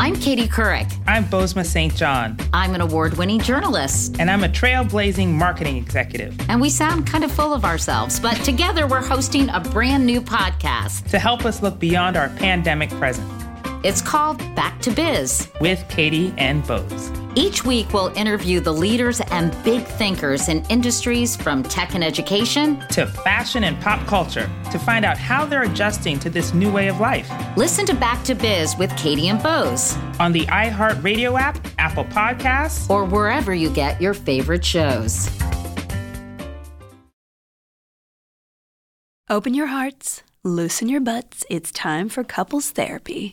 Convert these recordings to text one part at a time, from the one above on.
I'm Katie Couric. I'm Bozoma St. John. I'm an award winning journalist. And I'm a trailblazing marketing executive. And we sound kind of full of ourselves, but together we're hosting a brand new podcast to help us look beyond our pandemic present. It's called Back to Biz with Katie and Boz. Each week, we'll interview the leaders and big thinkers in industries from tech and education to fashion and pop culture to find out how they're adjusting to this new way of life. Listen to Back to Biz with Katie and Boz on the iHeartRadio app, Apple Podcasts, or wherever you get your favorite shows. Open your hearts, loosen your butts. It's time for couples therapy.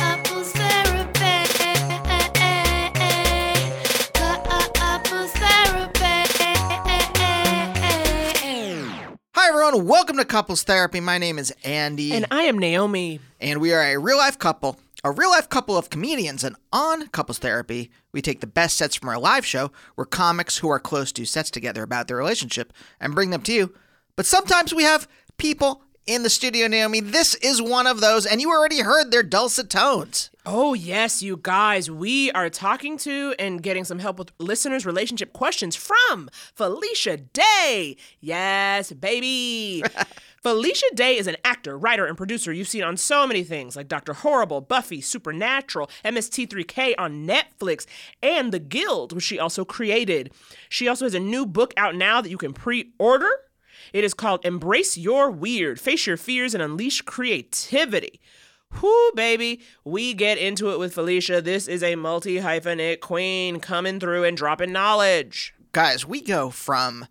everyone. Welcome to Couples Therapy. My name is Andy. And I am Naomi. And we are a real life couple, a real life couple of comedians. And on Couples Therapy, we take the best sets from our live show, where comics who are close do sets together about their relationship and bring them to you. But sometimes we have people in the studio, Naomi. This is one of those, and you already heard their dulcet tones. Oh, yes, you guys. We are talking to and getting some help with listeners' relationship questions from Felicia Day. Yes, baby. Felicia Day is an actor, writer, and producer you've seen on so many things like Dr. Horrible, Buffy, Supernatural, MST3K on Netflix, and The Guild, which she also created. She also has a new book out now that you can pre order. It is called Embrace Your Weird, Face Your Fears, and Unleash Creativity. Whoo, baby, we get into it with Felicia. This is a multi hyphenate queen coming through and dropping knowledge. Guys, we go from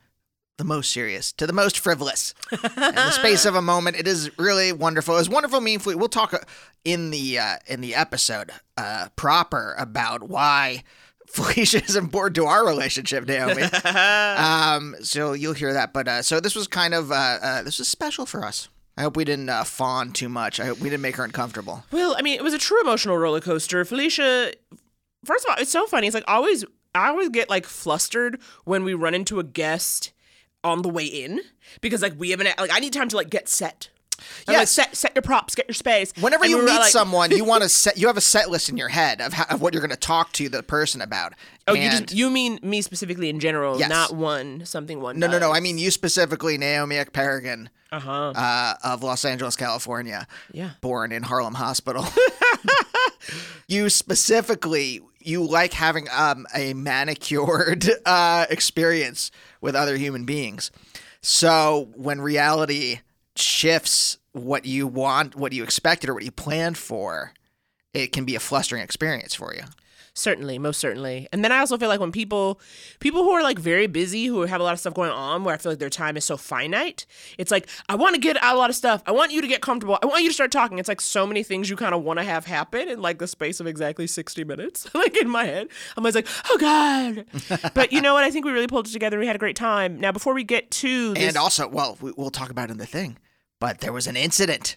the most serious to the most frivolous in the space of a moment. It is really wonderful. It's wonderful, meaningful. We'll talk uh, in the uh, in the episode uh, proper about why Felicia is important to our relationship, Naomi. um, so you'll hear that. But uh, so this was kind of uh, uh, this was special for us. I hope we didn't uh, fawn too much. I hope we didn't make her uncomfortable. Well, I mean, it was a true emotional roller coaster. Felicia, first of all, it's so funny. It's like always, I always get like flustered when we run into a guest on the way in because like we haven't like I need time to like get set. Yeah, like, set set your props, get your space. Whenever And you we meet like- someone, you want to set. You have a set list in your head of, how, of what you're going to talk to the person about. Oh, you just you mean me specifically in general, Yes. not one something one. No, no, no. I mean you specifically, Naomi Ekperigin uh-huh. uh, of Los Angeles, California. Yeah. Born in Harlem Hospital. you specifically, you like having um, a manicured uh, experience with other human beings. So when reality shifts what you want, what you expected, or what you planned for, it can be a flustering experience for you. Certainly, most certainly. And then I also feel like when people people who are like very busy, who have a lot of stuff going on, where I feel like their time is so finite, it's like I want to get out a lot of stuff. I want you to get comfortable. I want you to start talking. It's like so many things you kind of want to have happen in like the space of exactly 60 minutes. like in my head. I'm always like, "Oh god." but you know what? I think we really pulled it together. We had a great time. Now, before we get to this, And also, well, we, we'll talk about it in the thing, but there was an incident.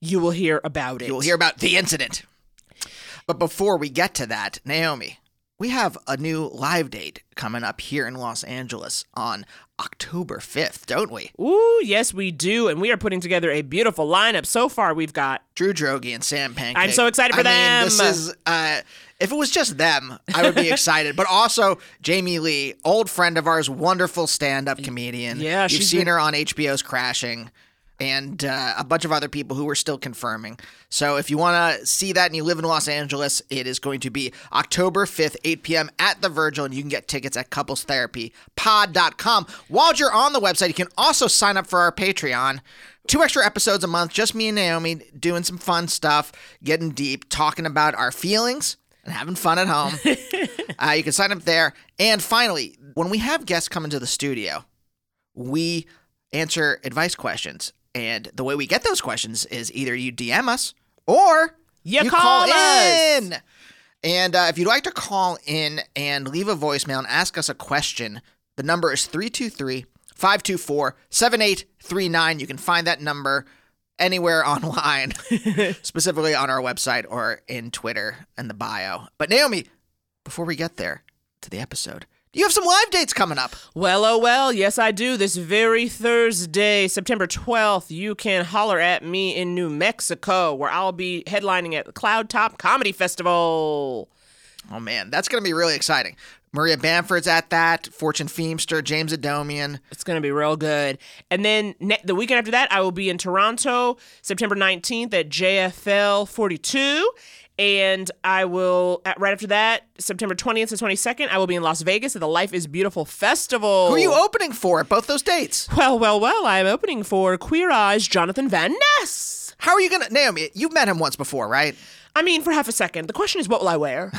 you will hear about it. You will hear about the incident. But before we get to that, Naomi, we have a new live date coming up here in Los Angeles on October 5th, don't we? Ooh, yes, we do. And we are putting together a beautiful lineup. So far, we've got Drew Droege and Sam Pancake. I'm so excited for I Mean, this them. is uh, if it was just them, I would be excited. But also Jamie Lee, old friend of ours, wonderful stand-up comedian. Yeah, you've she's seen been- her on HBO's Crashing. And uh, a bunch of other people who are still confirming. So if you want to see that and you live in Los Angeles, it is going to be October 5th, 8 p.m. at the Virgil, and you can get tickets at couplestherapypod.com. While you're on the website, you can also sign up for our Patreon. Two extra episodes a month, just me and Naomi doing some fun stuff, getting deep, talking about our feelings and having fun at home. uh, you can sign up there. And finally, when we have guests come into the studio, we answer advice questions. And the way we get those questions is either you DM us or You call us. in. And uh, if you'd like to call in and leave a voicemail and ask us a question, the number is 323 524 7839. You can find that number anywhere online, specifically on our website or in Twitter and the bio. But Naomi, before we get there to the episode, you have some live dates coming up. Well, oh well, yes I do. This very Thursday, September 12th, you can holler at me in New Mexico, where I'll be headlining at the Cloud Top Comedy Festival. Oh man, that's going to be really exciting. Maria Bamford's at that, Fortune Feemster, James Adomian. It's going to be real good. And then ne- the weekend after that, I will be in Toronto, September 19th at JFL 42. And I will, at, right after that, September 20th to 22nd, I will be in Las Vegas at the Life is Beautiful Festival. Who are you opening for at both those dates? Well, well, well, I am opening for Queer Eyes Jonathan Van Ness. How are you going to, Naomi, you've met him once before, right? I mean, for half a second. The question is, what will I wear?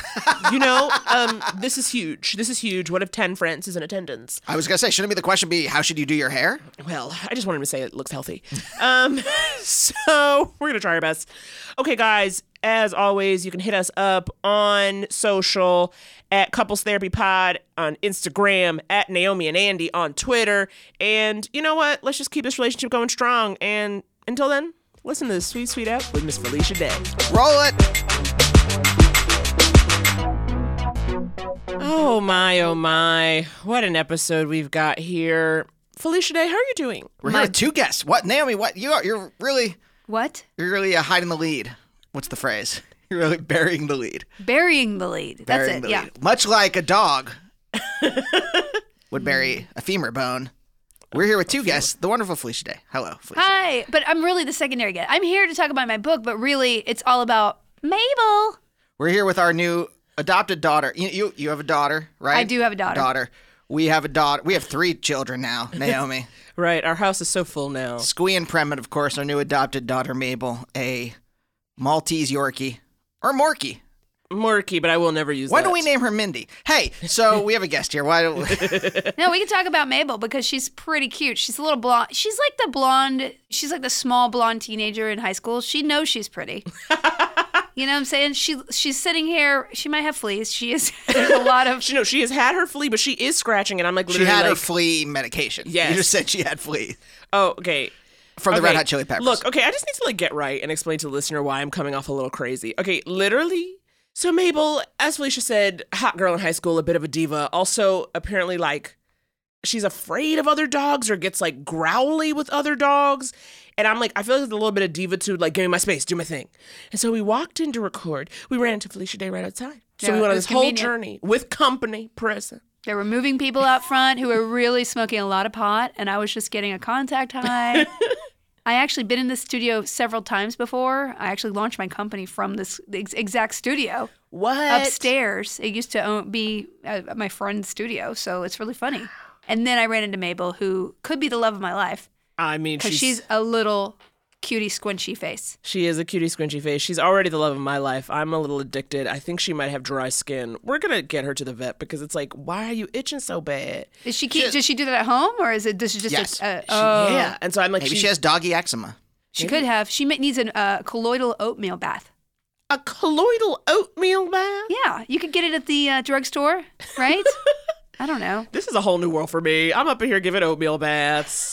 you know, um, this is huge. This is huge. What if Tan France is in attendance? I was going to say, shouldn't be the question be, how should you do your hair? Well, I just wanted to say it looks healthy. um, so we're gonna try our best. Okay, guys. As always, you can hit us up on social at Couples Therapy Pod on Instagram, at Naomi and Andy on Twitter. And you know what? Let's just keep this relationship going strong. And until then, listen to this sweet, sweet app with Miss Felicia Day. Roll it. Oh my, oh my. What an episode we've got here. Felicia Day, how are you doing? We're here with two guests. What, Naomi? What you are? You're really, What? you're really uh, hiding the lead. What's the phrase? You're really burying the lead. Burying the lead. That's Burying it. the Yeah. lead. Much like a dog would bury a femur bone. We're here with two guests. The wonderful Felicia Day. Hello, Felicia. Hi, but I'm really the secondary guest. I'm here to talk about my book, but really, it's all about Mabel. We're here with our new adopted daughter. You, you, you have a daughter, right? I do have a daughter. Daughter. We have a daughter. We have three children now. Naomi, Right, our house is so full now. Squee, and Premet, of course. Our new adopted daughter, Mabel, a Maltese Yorkie or Morkie. Murky, but I will never use Why that. don't we name her Mindy? Hey, so we have a guest here. Why don't we? No, we can talk about Mabel because she's pretty cute. She's a little blonde. She's like the blonde. She's like the small blonde teenager in high school. She knows she's pretty. you know what I'm saying? She she's sitting here. She might have fleas. She is. There's a lot of. She no, she has had her flea, but she is scratching, and I'm like She literally had her like, flea medication. Yes. You just said she had flea oh, okay. From the Okay, Red Hot Chili Peppers. Look, okay, I just need to like get right and explain to the listener why I'm coming off a little crazy. Okay, literally. So Mabel, as Felicia said, hot girl in high school, a bit of a diva. Also, apparently, like she's afraid of other dogs or gets like growly with other dogs. And I'm like, I feel like there's a little bit of diva-tude, like, give me my space, do my thing. And so we walked in to record. We ran into Felicia Day right outside. So Yeah, we went on was this whole convenient. journey with company present. There were moving people out front who were really smoking a lot of pot, and I was just getting a contact high. I actually been in this studio several times before. I actually launched my company from this ex- exact studio What? upstairs. It used to own, be uh, my friend's studio, so it's really funny. And then I ran into Mabel, who could be the love of my life I mean, because she's, she's a little cutie squinchy face. She is a cutie squinchy face. She's already the love of my life. I'm a little addicted. I think she might have dry skin. We're gonna get her to the vet because it's like, why are you itching so bad? Is she keep, does she do that at home, or is it this is just Yes. a, uh, She- oh, Yeah. And so I'm like, Maybe she's she has doggy eczema. she could have. She needs a uh, colloidal oatmeal bath. a colloidal oatmeal bath. Yeah, you could get it at the uh, drugstore, right? I don't know. This is a whole new world for me. I'm up in here giving oatmeal baths.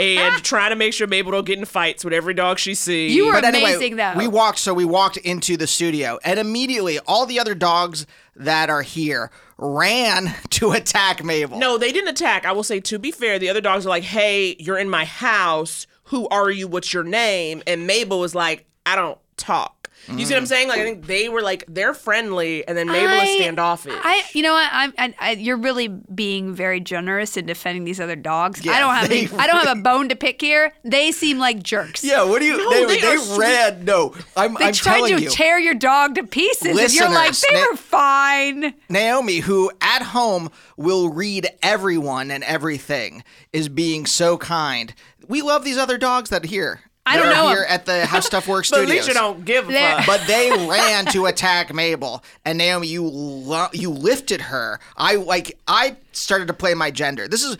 And trying to make sure Mabel don't get in fights with every dog she sees. You were But anyway, amazing, though. we walked. So we walked into the studio, and immediately all the other dogs that are here ran to attack Mabel. No, they didn't attack. I will say, to be fair, the other dogs are like, hey, you're in my house. Who are you? What's your name? And Mabel was like, I don't talk. You see what I'm mm. saying? Like, I think they were like, they're friendly, and then Mabel is standoffish. I, you know what? I'm, I, I, you're really being very generous in defending these other dogs. I don't have, they- any, I don't have a bone to pick here. They seem like jerks. Yeah, what do you? No, they they they are ran. No, I'm, They I'm tried telling to you, tear your dog to pieces, and you're like, they Na- were fine. Naomi, who at home will read everyone and everything, is being so kind. We love these other dogs that are here. I that don't are know 'em. here at the How Stuff Works but studios. Alicia don't give a They're- fuck. but they ran to attack Mabel, and Naomi, you lo- you lifted her. I like I started to play my gender. This is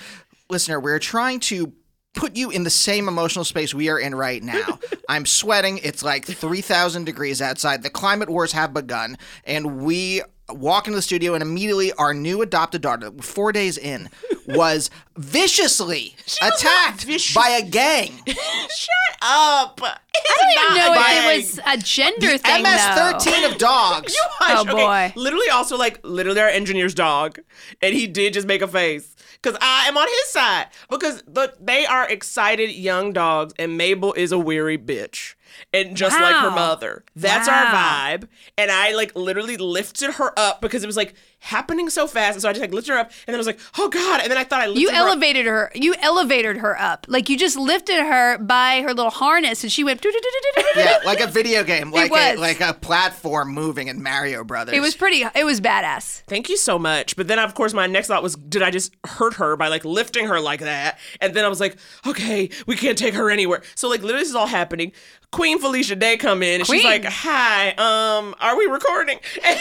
listener. We're trying to put you in the same emotional space we are in right now. I'm sweating. It's like three thousand degrees outside. The climate wars have begun, and we walk into the studio, and immediately our new adopted daughter, four days in, was viciously attacked vicious. by a gang. Shut up. I don't even know if it was a gender thing, though. MS-13 of dogs. Oh, Okay, boy. Literally, also like literally our engineer's dog, and he did just make a face because I am on his side because the, they are excited young dogs, and Mabel is a weary bitch, and just like her mother. That's Wow. our vibe. And I like literally lifted her up because it was like happening so fast, and so I just like lifted her up, and then I was like, oh god, and then I thought I lifted You her up- elevated her. You elevated her up. Like you just lifted her by her little harness, and she went. Yeah, like a video game, like a, was. like a platform moving in Mario Brothers. It was pretty. It was badass. Thank you so much. But then, of course, my next thought was, did I just hurt her by like lifting her like that? And then I was like, okay, we can't take her anywhere. So like, literally, this is all happening. Queen Felicia Day come in, and she's like, "Hi, um, are we recording?" And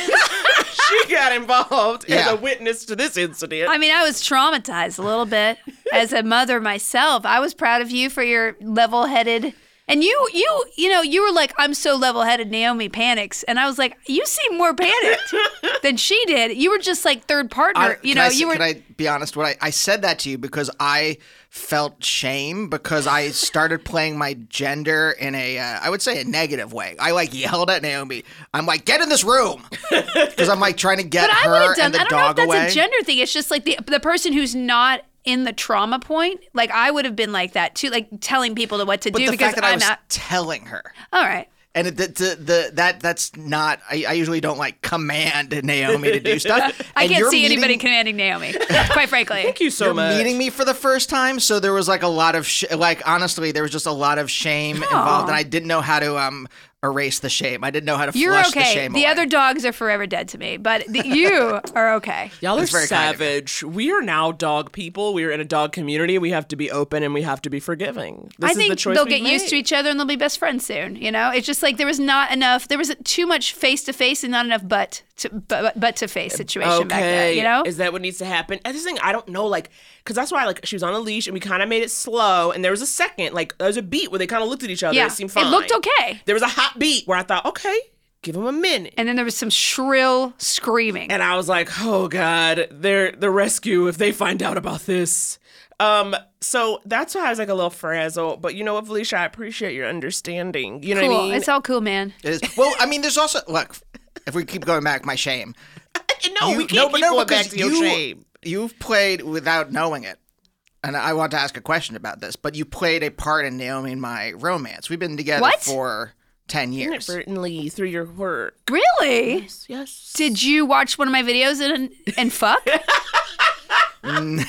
she got involved Yeah. as a witness to this incident. I mean, I was traumatized a little bit as a mother myself. I was proud of you for your level-headed. And you, you, you know, you were like, "I'm so level-headed." Naomi panics, and I was like, "You seem more panicked than she did." You were just like third partner. I- you know, I, s- you were. Can I be honest? What I, I said that to you because I felt shame because I started playing my gender in a uh, I would say a negative way. I like yelled at Naomi. I'm like, get in this room because I'm like trying to get But I her have done. and the I don't know if dog that's away. a gender thing. It's just like the the person who's not in the trauma point. Like I would have been like that too, like telling people what to but do the because fact that I I'm was not. telling her. All right. And it, the, the, the that that's not. I, I usually don't like command Naomi to do stuff. I And can't you're see meeting- anybody commanding Naomi. Quite frankly. Thank you so you're much. meeting me for the first time, so there was like a lot of sh- like honestly, there was just a lot of shame involved, and I didn't know how to um erase the shame. I didn't know how to You're flush the okay. shame The away. other dogs are forever dead to me, but the, you are okay. Y'all are That's very kind of savage. We are now dog people. We are in a dog community. We have to be open and we have to be forgiving. This I is think the choice they'll we've get used to each other and they'll be best friends soon. You know, it's just like there was not enough. There was too much face to face and not enough butt to butt, butt to face situation back there. You know, is that what needs to happen? And this thing, I don't know, like, because that's why, like, she was on a leash and we kind of made it slow, and there was a second, like, there was a beat where they kind of looked at each other. yeah, it seemed fine. it looked okay. There was a hot beat where I thought, okay, give him a minute. And then there was some shrill screaming. And I was like, oh god, they're the rescue if they find out about this. Um, so that's why I was like a little frazzled. But you know what, Felicia, I appreciate your understanding. You know cool. what I mean? It's all cool, man. It is. Well, I mean, there's also look. If we keep going back, my shame. no, You- we can't but keep going back to your you- shame. You've played without knowing it, and I want to ask a question about this. But you played a part in Naomi and my romance. We've been together What? for ten years. Inadvertently through your work. Really? Yes. yes. Did you watch one of my videos and and fuck?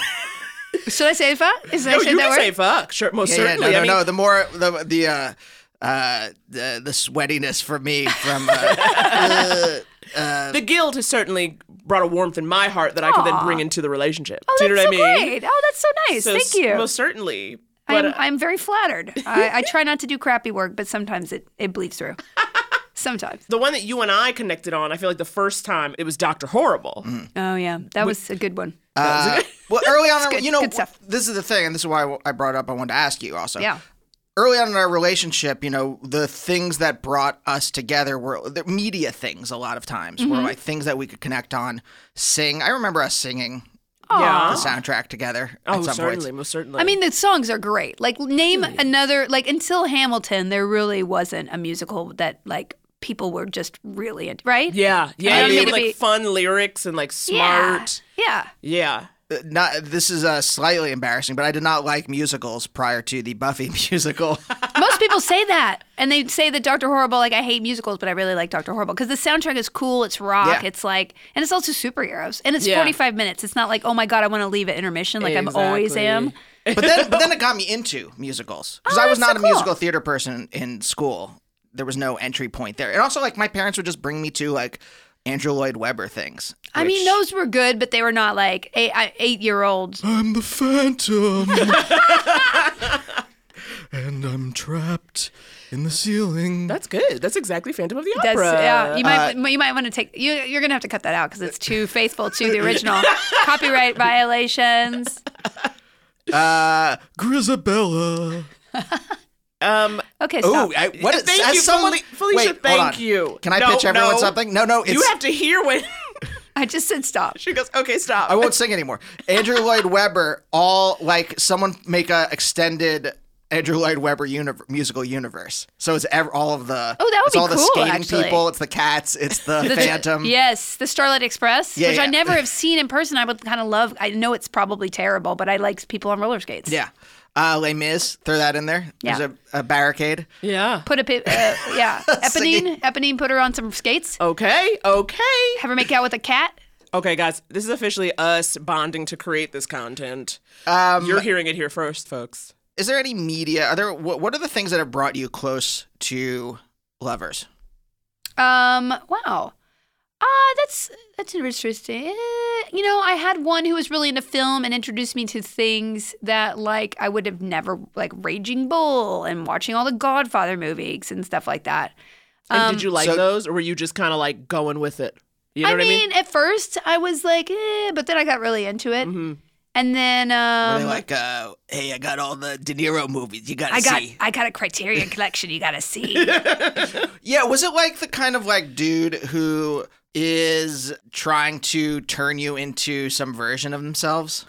Should I say fuck? Is I No, say you that can word? say fuck. Sure, most Yeah, yeah, certainly. no, no, I mean, no. The more the the uh, uh, the the sweatiness for me from uh, the guilt is certainly brought a warmth in my heart that I could then bring into the relationship. Oh, Do you that's know so what I mean? great. Oh, that's so nice. So Thank s- you. Most certainly. But I'm, uh, I'm very flattered. I, I try not to do crappy work, but sometimes it, it bleeds through. Sometimes. the one that you and I connected on, I feel like the first time it was Doctor Horrible. Mm. Oh, yeah. That was a good one. uh, well, early on, good- you know, this is the thing, and this is why I brought it up. I wanted to ask you also. Yeah. Early on in our relationship, you know, the things that brought us together were the media things a lot of times, Mm-hmm. were like things that we could connect on, sing. I remember us singing Yeah. the soundtrack together Oh, at some certainly, points. most certainly. I mean, the songs are great. Like, name another, like, until Hamilton, there really wasn't a musical that, like, people were just really into, right? yeah, yeah, I mean, like be- fun lyrics and like smart. Yeah. Yeah. Uh, Not this is uh, slightly embarrassing, but I did not like musicals prior to the Buffy musical. Most people say that, and they say that Doctor Horrible. Like I hate musicals, but I really like Doctor Horrible because the soundtrack is cool. It's rock. Yeah. It's like, and it's also superheroes, and it's Yeah. forty-five minutes. It's not like, oh my god, I want to leave at intermission, like I'm always am. but then, but then it got me into musicals because Oh, I was not so a cool. musical theater person in school. There was no entry point there, and also like my parents would just bring me to like Andrew Lloyd Webber things. I mean, those were good, but they were not like eight, eight year olds. I'm the Phantom. and I'm trapped in the ceiling. That's good. That's exactly Phantom of the That's Opera. yeah. You might Uh, you might want to take you. You're gonna have to cut that out because it's too faithful to the original. Copyright violations. uh, Grizabella. Um, Okay, stop. Oh, I, what is thank you, someone- Felicia. Wait, thank you. Can I No, pitch everyone no. something? No, no. It's, you have to hear when. I just said stop. She goes, okay, stop. I won't sing anymore. Andrew Lloyd Webber, all like someone make a extended Andrew Lloyd Webber univ- musical universe. So it's ev- all of the Oh, that would it's be all the cool, skating actually. people, it's the cats, it's the, The- Phantom. Yes, the Starlight Express, Yeah, which I never have seen in person. I would kind of love. I know it's probably terrible, but I like people on roller skates. Yeah. Uh, Les Mis, throw that in there. Yeah. There's a, a barricade. yeah. Put a pi- uh, yeah, Eponine. Eponine put her on some skates. Okay, okay. Have her make out with a cat. Okay, guys, this is officially us bonding to create this content. Um, You're hearing it here first, folks. Is there any media? Are there what, what are the things that have brought you close to lovers? Um. Wow. Ah, that's that's interesting. Eh, You know, I had one who was really into film and introduced me to things that like I would have never like Raging Bull and watching all the Godfather movies and stuff like that. And did you like so- those, or were you just kind of like going with it? You know I what mean, I mean? at first I was like, eh, but then I got really into it. And then Were um, they like, uh, hey, I got all the De Niro movies. You gotta I got see. I got a Criterion collection. You got to see. Yeah, was it like the kind of like dude who is trying to turn you into some version of themselves?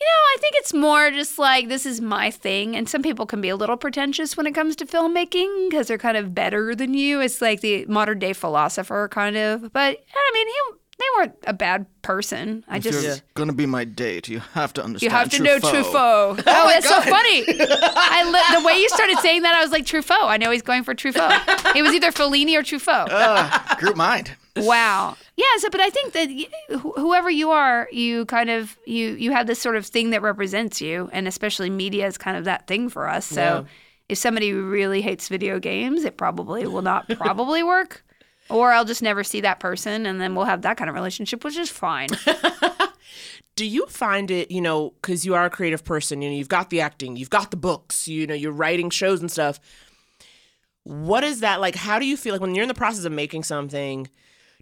You know, I think it's more just like this is my thing, and some people can be a little pretentious when it comes to filmmaking because they're kind of better than you. It's like the modern day philosopher kind of. But I mean, he, they weren't a bad person. I just you're gonna be my date, you have to understand. you have to know Truffaut. Oh, oh, that's so funny. I li- the way you started saying that, I was like Truffaut. I know he's going for Truffaut. It was either Fellini or Truffaut. Group mind. Wow. Yeah. So, but I think that wh- whoever you are, you kind of you you have this sort of thing that represents you, and especially media is kind of that thing for us. So, if somebody really hates video games, it probably will not probably work. Or I'll just never see that person, and then we'll have that kind of relationship, which is fine. Do you find it, you know, because you are a creative person, you know, you've got the acting, you've got the books, you know, you're writing shows and stuff. What is that like? How do you feel like when you're in the process of making something?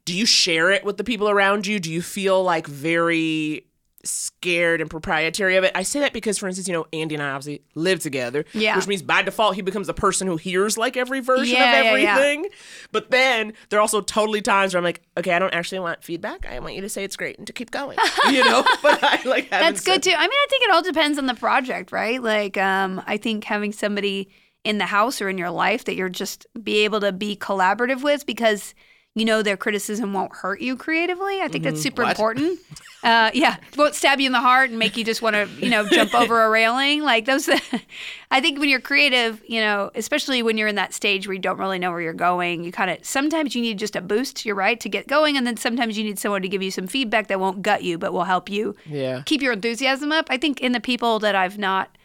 Do you share it with the people around you? Do you feel like very scared and proprietary of it? I say that because, for instance, you know, Andy and I obviously live together, Yeah. which means by default he becomes the person who hears like every version Yeah, of yeah, yeah. everything. But then there are also totally times where I'm like, okay, I don't actually want feedback. I want you to say it's great and to keep going, you know. but I like That's good too. I mean, I think it all depends on the project, right? Like, um, I think having somebody in the house or in your life that you're just be able to be collaborative with because you know their criticism won't hurt you creatively. I think that's super important. Uh, yeah, won't stab you in the heart and make you just want to, you know, jump over a railing. Like those, I think when you're creative, you know, especially when you're in that stage where you don't really know where you're going, you kind of sometimes you need just a boost. You're right to get going, and then sometimes you need someone to give you some feedback that won't gut you, but will help you Yeah. keep your enthusiasm up. I think in the people that I've not,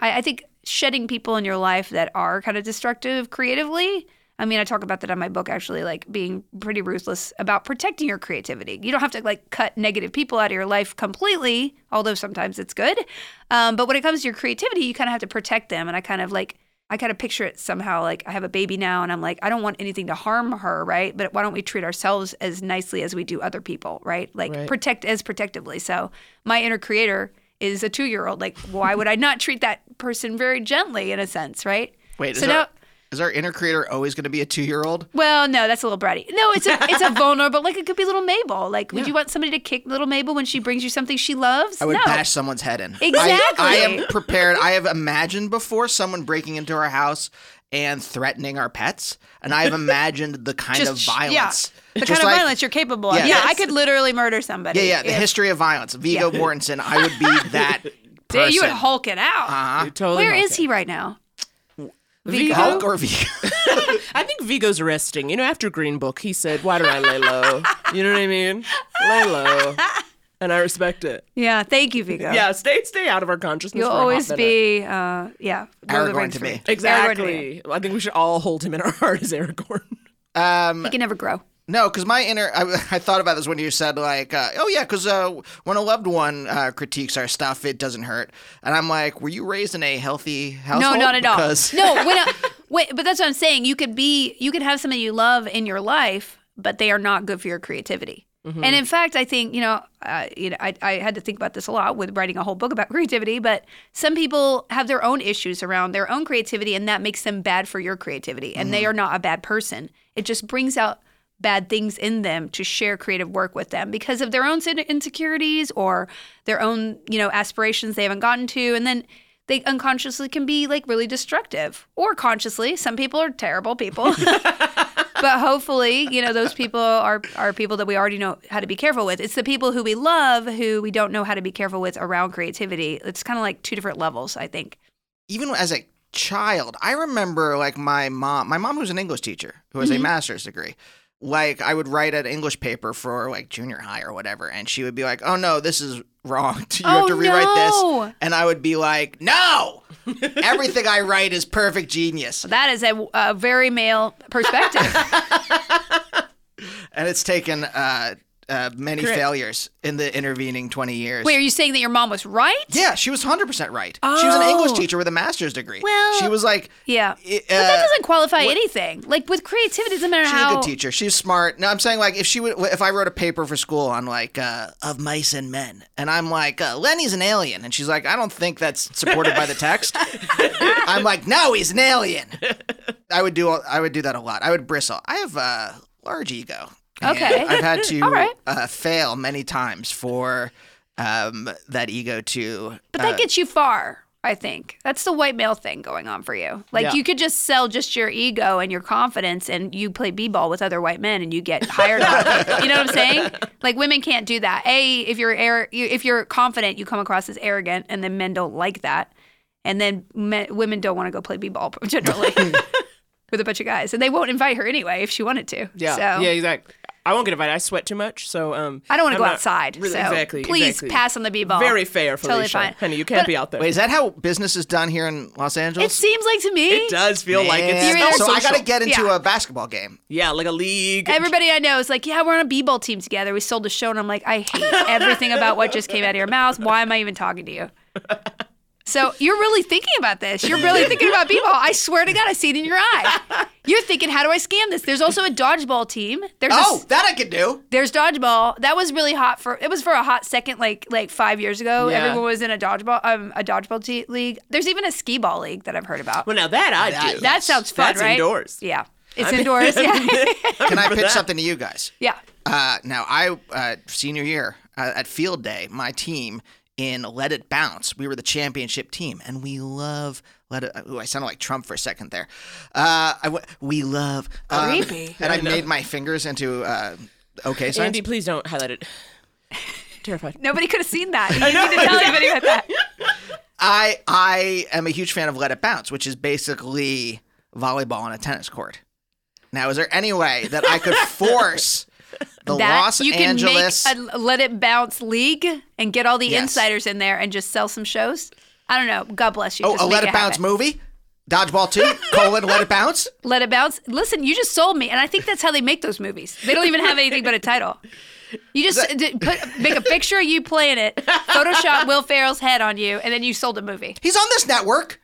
I, I think shedding people in your life that are kind of destructive creatively. I mean, I talk about that in my book actually, like being pretty ruthless about protecting your creativity. You don't have to like cut negative people out of your life completely, although sometimes it's good. Um, but when it comes to your creativity, you kind of have to protect them. And I kind of like, I kind of picture it somehow like I have a baby now and I'm like, I don't want anything to harm her, right? But why don't we treat ourselves as nicely as we do other people, right? Like Right. protect as protectively. So my inner creator is a two year old. Like, why would I not treat that person very gently in a sense, right? Wait, so now, is our inner creator always going to be a two year old? well, no, that's a little bratty. No, it's a it's a vulnerable. Like it could be little Mabel. Like, would you want somebody to kick little Mabel when she brings you something she loves? I would no. bash someone's head in. Exactly. I, am prepared. I have imagined before someone breaking into our house and threatening our pets, and I have imagined the kind of violence. Yeah, the Just kind of like- violence you're capable of. Yeah. Yeah, Yes. I could literally murder somebody. Yeah, yeah. The if- history of violence. Viggo Yeah. Mortensen. I would be that person. you would Hulk it out. Uh-huh. Totally Where Hulk is it. he right now? Viggo? Hulk or Viggo? I think Viggo's resting. You know, after Green Book, he said, "Why don't I lay low?" You know what I mean? Lay low, and I respect it. Yeah, thank you, Viggo. Yeah, stay stay out of our consciousness. You'll for a hot always be, uh, yeah. Lord of the Aragorn to me. Exactly. I think we should all hold him in our heart as Aragorn. Um, He can never grow. No, because my inner, I, I thought about this when you said like, uh, oh yeah, because uh, when a loved one uh, critiques our stuff, it doesn't hurt, and I'm like, were you raised in a healthy household? No, not at all. Because No, when I, wait, but that's what I'm saying. You could be, you could have somebody you love in your life, but they are not good for your creativity. Mm-hmm. And in fact, I think you know, uh, you know, I, I had to think about this a lot with writing a whole book about creativity. But some people have their own issues around their own creativity, and that makes them bad for your creativity. And Mm-hmm. they are not a bad person. It just brings out bad things in them to share creative work with them because of their own insecurities or their own, you know, aspirations they haven't gotten to. And then they unconsciously can be like really destructive or consciously. Some people are terrible people. but hopefully, you know, those people are are people that we already know how to be careful with. It's the people who we love who we don't know how to be careful with around creativity. It's kind of like two different levels, I think. even as a child, I remember like my mom, my mom was an English teacher who has a mm-hmm. master's degree. Like I would write an English paper for like junior high or whatever, and she would be like, "Oh no, this is wrong. You have Oh, to rewrite no. this." And I would be like, "No, everything I write is perfect genius." That is a, a very male perspective. And it's taken uh, uh, many failures in the intervening twenty years. Wait, are you saying that your mom was right? Yeah, she was hundred percent right. She was an English Oh. teacher with a master's degree. Well, she was like, Yeah. uh, but that doesn't qualify anything. Like with creativity, it doesn't matter She's how. a good teacher. She's smart. No, I'm saying like if she would, if I wrote a paper for school on like uh, of mice and men, and I'm like uh, Lennie's an alien, and she's like, I don't think that's supported by the text. I'm like, no, he's an alien. I would do I would do that a lot. I would bristle. I have a large ego. Okay. I've had to right. uh, fail many times for um, that ego to. But uh, that gets you far. I think that's the white male thing going on for you. Like Yeah. you could just sell just your ego and your confidence, and you play b-ball with other white men, and you get hired on. You know what I'm saying? Like women can't do that. A, if you're you- if you're confident, you come across as arrogant, and then men don't like that, and then men, women don't want to go play b-ball generally with a bunch of guys, and they won't invite her anyway if she wanted to. Yeah, So yeah, exactly. I won't get invited. I sweat too much, so um. I don't want to go not outside. Really, so exactly. please exactly. pass on the b-ball. Very fair, Totally Felicia. fine. Honey, you can't But- be out there. Wait, is that how business is done here in Los Angeles? It seems like to me. it does feel like it's Man, You're so I got to get into Yeah. a basketball game. Yeah, like a league. Everybody I know is like, yeah, we're on a b-ball team together. We sold a show, and I'm like, I hate everything about what just came out of your mouth. Why am I even talking to you? So you're really thinking about this. You're really thinking about b-ball. I swear to God, I see it in your eye. You're thinking, how do I scam this? There's also a dodgeball team. There's Oh, a, that I could do. there's dodgeball. That was really hot for. It was for a hot second, like like five years ago. Yeah. Everyone was in a dodgeball um, a dodgeball te- league. There's even a skee ball league that I've heard about. well, now that I That- do. That sounds fun, That's right? indoors. Yeah, it's indoors. Yeah, Can I pitch something to you guys? yeah. Uh, now, I uh, senior year uh, at field day, my team in Let It Bounce, we were the championship team, and we love Let It. Ooh, I sounded like Trump for a second there. Uh, I w- we love um, Creepy. and I, made my fingers into uh, okay signs. Andy, please don't highlight it. Terrified. Nobody could have seen that. You didn't need to tell anybody about that. I I am a huge fan of Let It Bounce, which is basically volleyball on a tennis court. Now, is there any way that I could force the that Los you can Angeles? make a let it bounce league and get all the Yes. insiders in there and just sell some shows. I don't know. God bless you. oh, Just a make Let It Bounce happen. movie, Dodgeball Two, colon Let It Bounce. Let it bounce. Listen, you just sold me, and I think that's how they make those movies. They don't even have anything but a title. You just d- put make a picture of you playing it, Photoshop Will Ferrell's head on you, and then you sold a movie. He's on this network.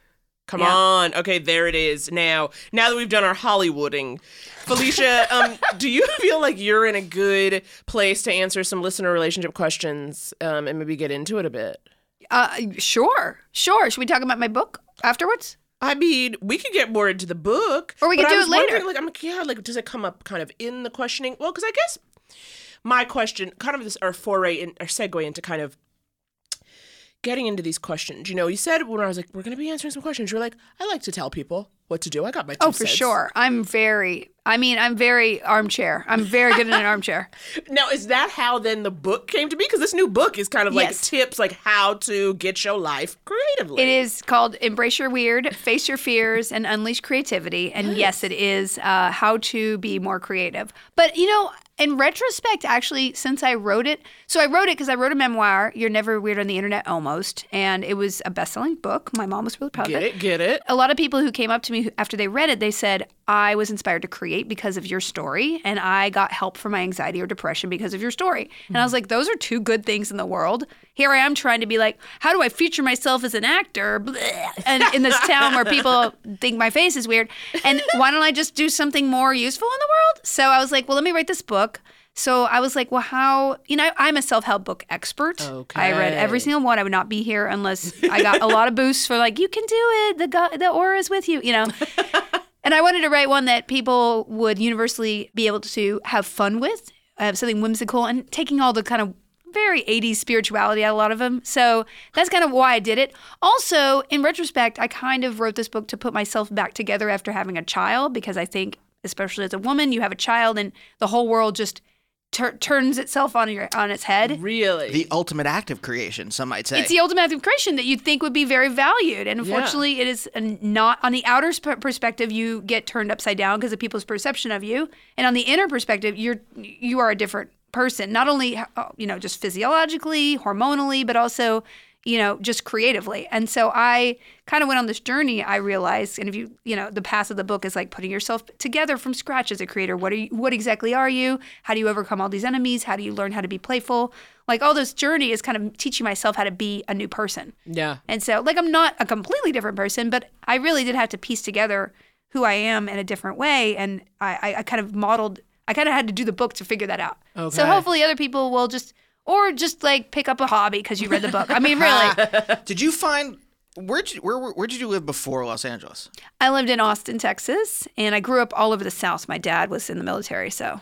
Come Yeah. on. Okay, there it is. Now, now that we've done our Hollywooding, Felicia, um, do you feel like you're in a good place to answer some listener relationship questions um, and maybe get into it a bit? Uh, sure, sure. Should we talk about my book afterwards? I mean, we could get more into the book, Or we could do it later. Like, I'm like, yeah, like, does it come up kind of in the questioning? Well, because I guess my question, kind of this, our foray in, our segue into kind of getting into these questions. You know, you said when I was like, we're going to be answering some questions, you're like, I like to tell people what to do. I got my two Oh, for cents. sure. I'm very. I mean, I'm very armchair. I'm very good in an armchair. Now, is that how then the book came to be? Because this new book is kind of like Yes. tips, like how to get your life creatively. It is called Embrace Your Weird, Face Your Fears, and Unleash Creativity. And yes, it is uh, how to be more creative. But, you know, in retrospect, actually, since I wrote it, so I wrote it because I wrote a memoir, You're Never Weird on the Internet Almost. And it was a best selling book. My mom was really proud Get of it. Get it? Get it? A lot of people who came up to me who- after they read it, they said, I was inspired to create because of your story, and I got help for my anxiety or depression because of your story. And I was hmm. like, those are two good things in the world. Here I am trying to be like, how do I feature myself as an actor Bleh. and in this town where people think my face is weird? And why don't I just do something more useful in the world? So I was like, well, let me write this book. So I was like, well, how, you know, I'm a self help book expert. I read every single one. I would not be here unless I got a lot of boosts for like, you can do it. The, the aura is with you, you know? And I wanted to write one that people would universally be able to have fun with, uh, something whimsical, and taking all the kind of very 80s spirituality out of a lot of them. So that's kind of why I did it. Also, in retrospect, I kind of wrote this book to put myself back together after having a child because I think, especially as a woman, you have a child and the whole world just tur- turns itself on your on its head. Really? The ultimate act of creation, some might say. It's the ultimate act of creation that you'd think would be very valued. And unfortunately, it is not on the outer sp- perspective, you get turned upside down because of people's perception of you. And on the inner perspective, you're you are a different person, not only you know just physiologically, hormonally, but also you know just creatively. And so I kind of went on this journey. I realized, and if you you know the path of the book is like putting yourself together from scratch as a creator. What are you? What exactly are you? How do you overcome all these enemies? How do you learn how to be playful? Like all this journey is kind of teaching myself how to be a new person. yeah. And so, like, I'm not a completely different person, but I really did have to piece together who I am in a different way. And I, I, I kind of modeled, I kind of had to do the book to figure that out. Okay. So hopefully, other people will just, or just like pick up a hobby because you read the book. I mean, really, Did you find where'd you, where where did you live before Los Angeles? I lived in Austin, Texas, and I grew up all over the South. My dad was in the military, so.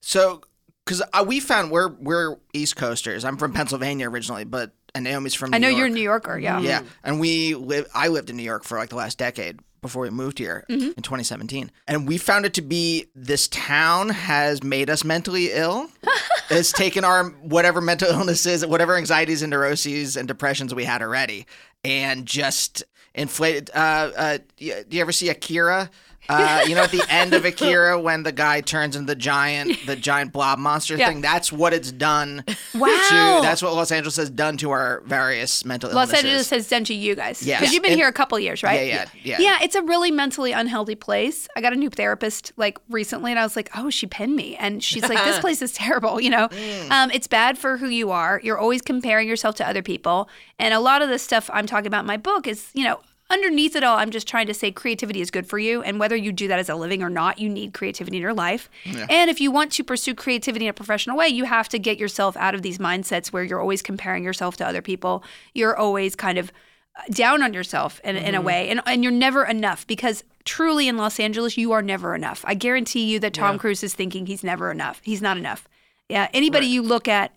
So, because we found we're we're East Coasters. I'm from Pennsylvania originally, but and Naomi's from. New I know York. you're a New Yorker, yeah. Yeah, and we live. I lived in New York for like the last decade before we moved here Mm-hmm. in 2017, and we found it to be this town has made us mentally ill. it's taken our whatever mental illnesses, whatever anxieties and neuroses and depressions we had already, and just inflated. Uh, uh, do you ever see Akira? Uh, you know, at the end of Akira, when the guy turns into the giant, the giant blob monster Yeah. thing. That's what it's done. Wow. To, that's what Los Angeles has done to our various mental Los illnesses. Los Angeles has done to you guys. Yeah. Because you've been And- here a couple years, right? Yeah, yeah, yeah. Yeah, it's a really mentally unhealthy place. I got a new therapist like recently and I was like, oh, she pinned me. And she's like, this place is terrible. You know, Mm. um, it's bad for who you are. You're always comparing yourself to other people. And a lot of the stuff I'm talking about in my book is, you know, underneath it all, I'm just trying to say creativity is good for you. And whether you do that as a living or not, you need creativity in your life. And if you want to pursue creativity in a professional way, you have to get yourself out of these mindsets where you're always comparing yourself to other people. You're always kind of uh, down on yourself in, in a mm-hmm. way. And, and you're never enough because truly in Los Angeles, you are never enough. I guarantee you that Tom Cruise is thinking he's never enough. He's not enough. Yeah. Anybody you look at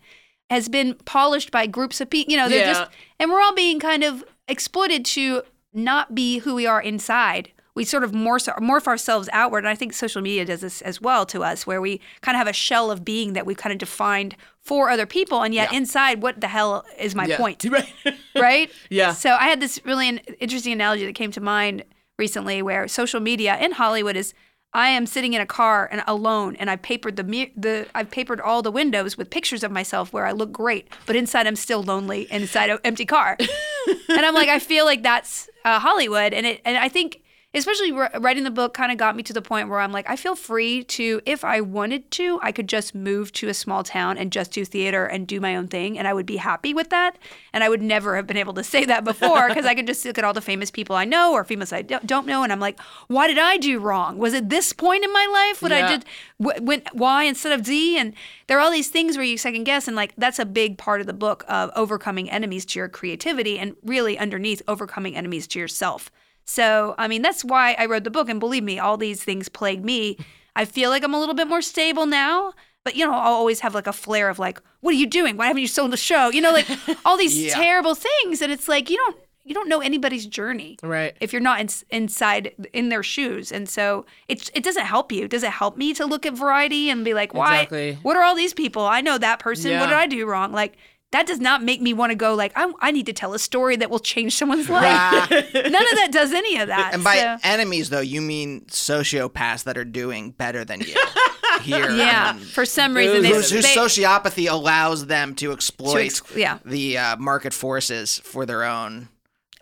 has been polished by groups of people. You know, they're Yeah. just, and we're all being kind of exploited to not be who we are inside. We sort of morph, morph ourselves outward. And I think social media does this as well to us, where we kind of have a shell of being that we've kind of defined for other people. And yet inside, what the hell is my Yeah. point? Right. right? Yeah. So I had this really interesting analogy that came to mind recently where social media in Hollywood is I am sitting in a car and alone and I've papered the the I've papered all the windows with pictures of myself where I look great, but inside I'm still lonely inside an empty car. and I'm like I feel like that's uh, Hollywood and it and I think especially writing the book kind of got me to the point where I'm like I feel free to if I wanted to I could just move to a small town and just do theater and do my own thing and I would be happy with that and I would never have been able to say that before because I could just look at all the famous people I know or famous I don't know and I'm like why did I do wrong? Was it this point in my life what I did w- went Y instead of Z? And there are all these things where you second guess and like that's a big part of the book of overcoming enemies to your creativity and really underneath overcoming enemies to yourself so, I mean, that's why I wrote the book. And believe me, all these things plague me. I feel like I'm a little bit more stable now. But, you know, I'll always have like a flare of like, what are you doing? Why haven't you sold the show? You know, like all these Yeah. terrible things. And it's like, you don't. You don't know anybody's journey, Right. If you're not in, inside in their shoes, and so it it doesn't help you. Does it help me to look at variety and be like, why? Exactly. What are all these people? I know that person. Yeah. What did I do wrong? Like that does not make me want to go like I, I need to tell a story that will change someone's life. None of that does any of that. And by so- enemies, though, you mean sociopaths that are doing better than you here. yeah, and for some reason they, Whose, whose they- sociopathy allows them to exploit ex- yeah. the uh, market forces for their own.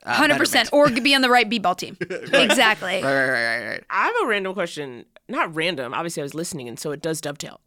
Uh, Hundred percent, betterment. or be on the right b-ball team. Exactly. Right, right, right, right, right. I have a random question. Not random. Obviously, I was listening, and so it does dovetail.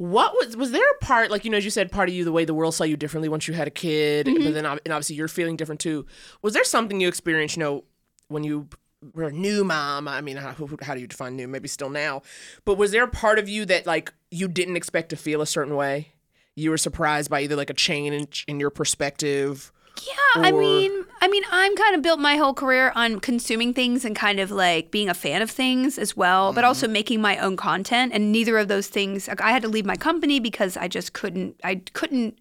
What was was there a part like you know as you said part of you the way the world saw you differently once you had a kid, but mm-hmm. then and obviously you're feeling different too. Was there something you experienced you know when you were a new mom? I mean, how, how do you define new? Maybe still now, but was there a part of you that like you didn't expect to feel a certain way? You were surprised by either like a change in your perspective Yeah, I mean, I mean, I'm kind of built my whole career on consuming things and kind of like being a fan of things as well, but also mm-hmm. making my own content. And neither of those things, like, I had to leave my company because I just couldn't, I couldn't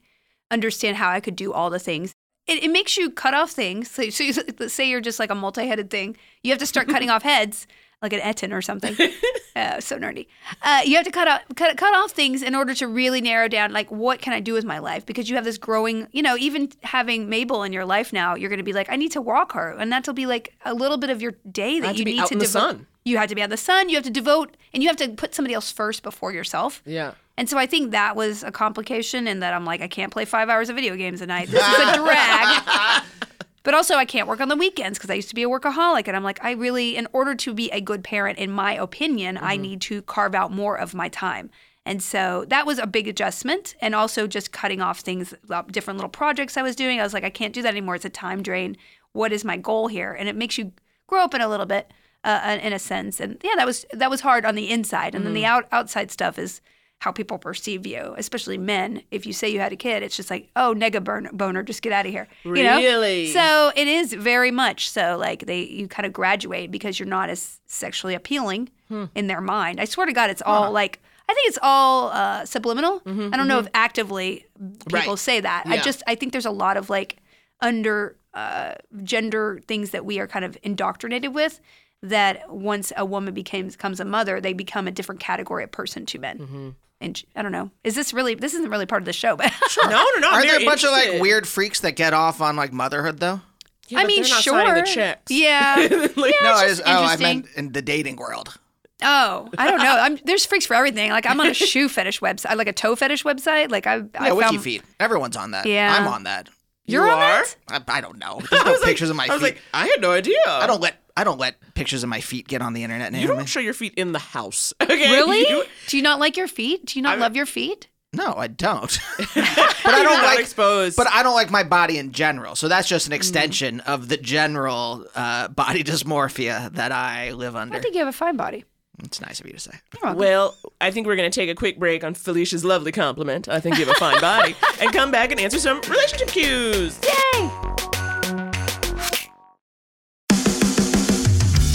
understand how I could do all the things. It, it makes you cut off things. So, so you, let's say you're just like a multi-headed thing, you have to start cutting off heads, like an Etten or something. uh, so nerdy. Uh, you have to cut off cut, cut off things in order to really narrow down like what can I do with my life because you have this growing. You know, even having Mabel in your life now, you're going to be like, I need to walk her, and that'll be like a little bit of your day that you need to devote. sun. You have to be out in the sun. You have to devote, and you have to put somebody else first before yourself. Yeah. And so I think that was a complication in that I'm like, I can't play five hours of video games a night. This is a drag. But also, I can't work on the weekends because I used to be a workaholic. And I'm like, I really, in order to be a good parent, in my opinion, I need to carve out more of my time. And so that was a big adjustment. And also just cutting off things, uh, different little projects I was doing. I was like, I can't do that anymore. It's a time drain. What is my goal here? And it makes you grow up in a little bit, uh, in a sense. And yeah, that was that was hard on the inside. And then the out, outside stuff is how people perceive you, especially men. If you say you had a kid, it's just like, oh, nega burn- boner, just get out of here. You know? Really? So it is very much so. Like they, you kind of graduate because you're not as sexually appealing Hmm. in their mind. I swear to God, it's all like. I think it's all uh, subliminal. I don't know if actively people Right. say that. I just I think there's a lot of like under uh, gender things that we are kind of indoctrinated with. That once a woman becomes becomes a mother, they become a different category of person to men. And I don't know. Is this really? This isn't really part of the show, but No, no, no. Aren't there a bunch of like weird freaks that get off on like motherhood though? Yeah, I mean, not sure. the checks. Yeah. Like- Yeah, no, it's I just just, oh, I meant in the dating world. Oh, I don't know. I'm, there's freaks for everything. Like I'm on a shoe fetish website, uh, like a toe fetish website. Like I, I Yeah, wiki found, feet. Everyone's on that. Yeah. I'm on that. You're You on are? that? I, I don't know. There's no pictures of my I was feet. like, I had no idea. I don't let I don't let pictures of my feet get on the internet. You Naomi. don't show your feet in the house. Okay. Really? You- Do you not like your feet? Do you not I'm- love your feet? No, I don't. but I don't like exposed. But I don't like my body in general. So that's Mm. just an extension of the general uh, body dysmorphia that I live under. I think you have a fine body. it's nice of you to say. Well, I think we're going to take a quick break on Felicia's lovely compliment. I think you have a fine body. and come back and answer some relationship cues. Yay!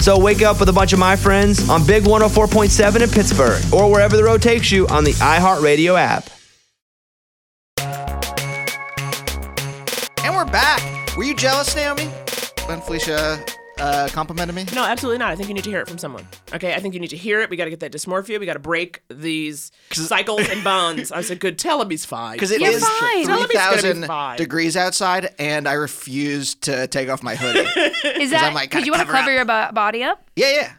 So wake up with a bunch of my friends on Big 104.7 in Pittsburgh or wherever the road takes you on the iHeartRadio app. And we're back. Were you jealous, Naomi? When Felicia uh, complimented me? No, absolutely not. I think you need to hear it from someone. Okay, I think you need to hear it. We got to get that dysmorphia. We got to break these cycles and bonds. I said, good. Tell him he's fine. Because it You're is fine. Tell him he's gonna be 3,000 degrees outside, and I refuse to take off my hoodie. Is that I'm, like, because you want to cover cover up. your bo- body up? yeah, yeah.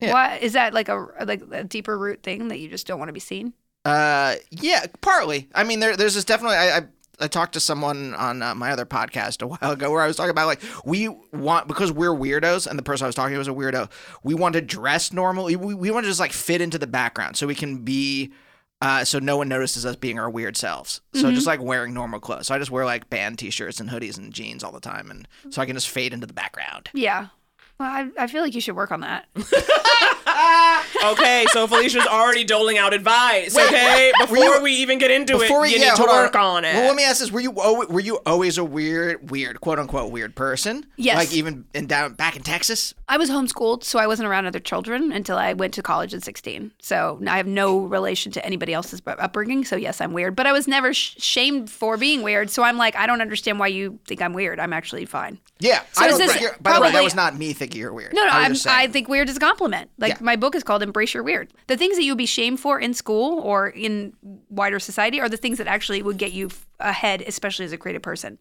Yeah. Why is that like a like a deeper root thing that you just don't want to be seen? Uh, yeah, partly. I mean, there, there's this definitely. I, I, I talked to someone on uh, my other podcast a while ago where I was talking about like we want because we're weirdos, and the person I was talking to was a weirdo. We want to dress normally. We, we want to just like fit into the background so we can be. Uh, so no one notices us being our weird selves. So just like wearing normal clothes. So I just wear like band t-shirts and hoodies and jeans all the time, and so I can just fade into the background. Yeah. Well, I, I feel like you should work on that. okay, so Felicia's already doling out advice. Okay, before you- we even get into it, Before it, we you yeah, need to work on, it. Well, let me ask this: Were you al- were you always a weird, weird, quote unquote, weird person? Yes. Like even in down back in Texas. I was homeschooled, so I wasn't around other children until I went to college at 16. So I have no relation to anybody else's bu- upbringing. So yes, I'm weird, but I was never sh- shamed for being weird. So I'm like, I don't understand why you think I'm weird. I'm actually fine. Yeah. So I is don't this think you're- by the way, that probably- was not me thinking you're weird. No, no, I was I'm, just saying. I think weird is a compliment. Like Yeah. my book is called Embrace Your Weird. The things that you would be shamed for in school or in wider society are the things that actually would get you ahead, especially as a creative person.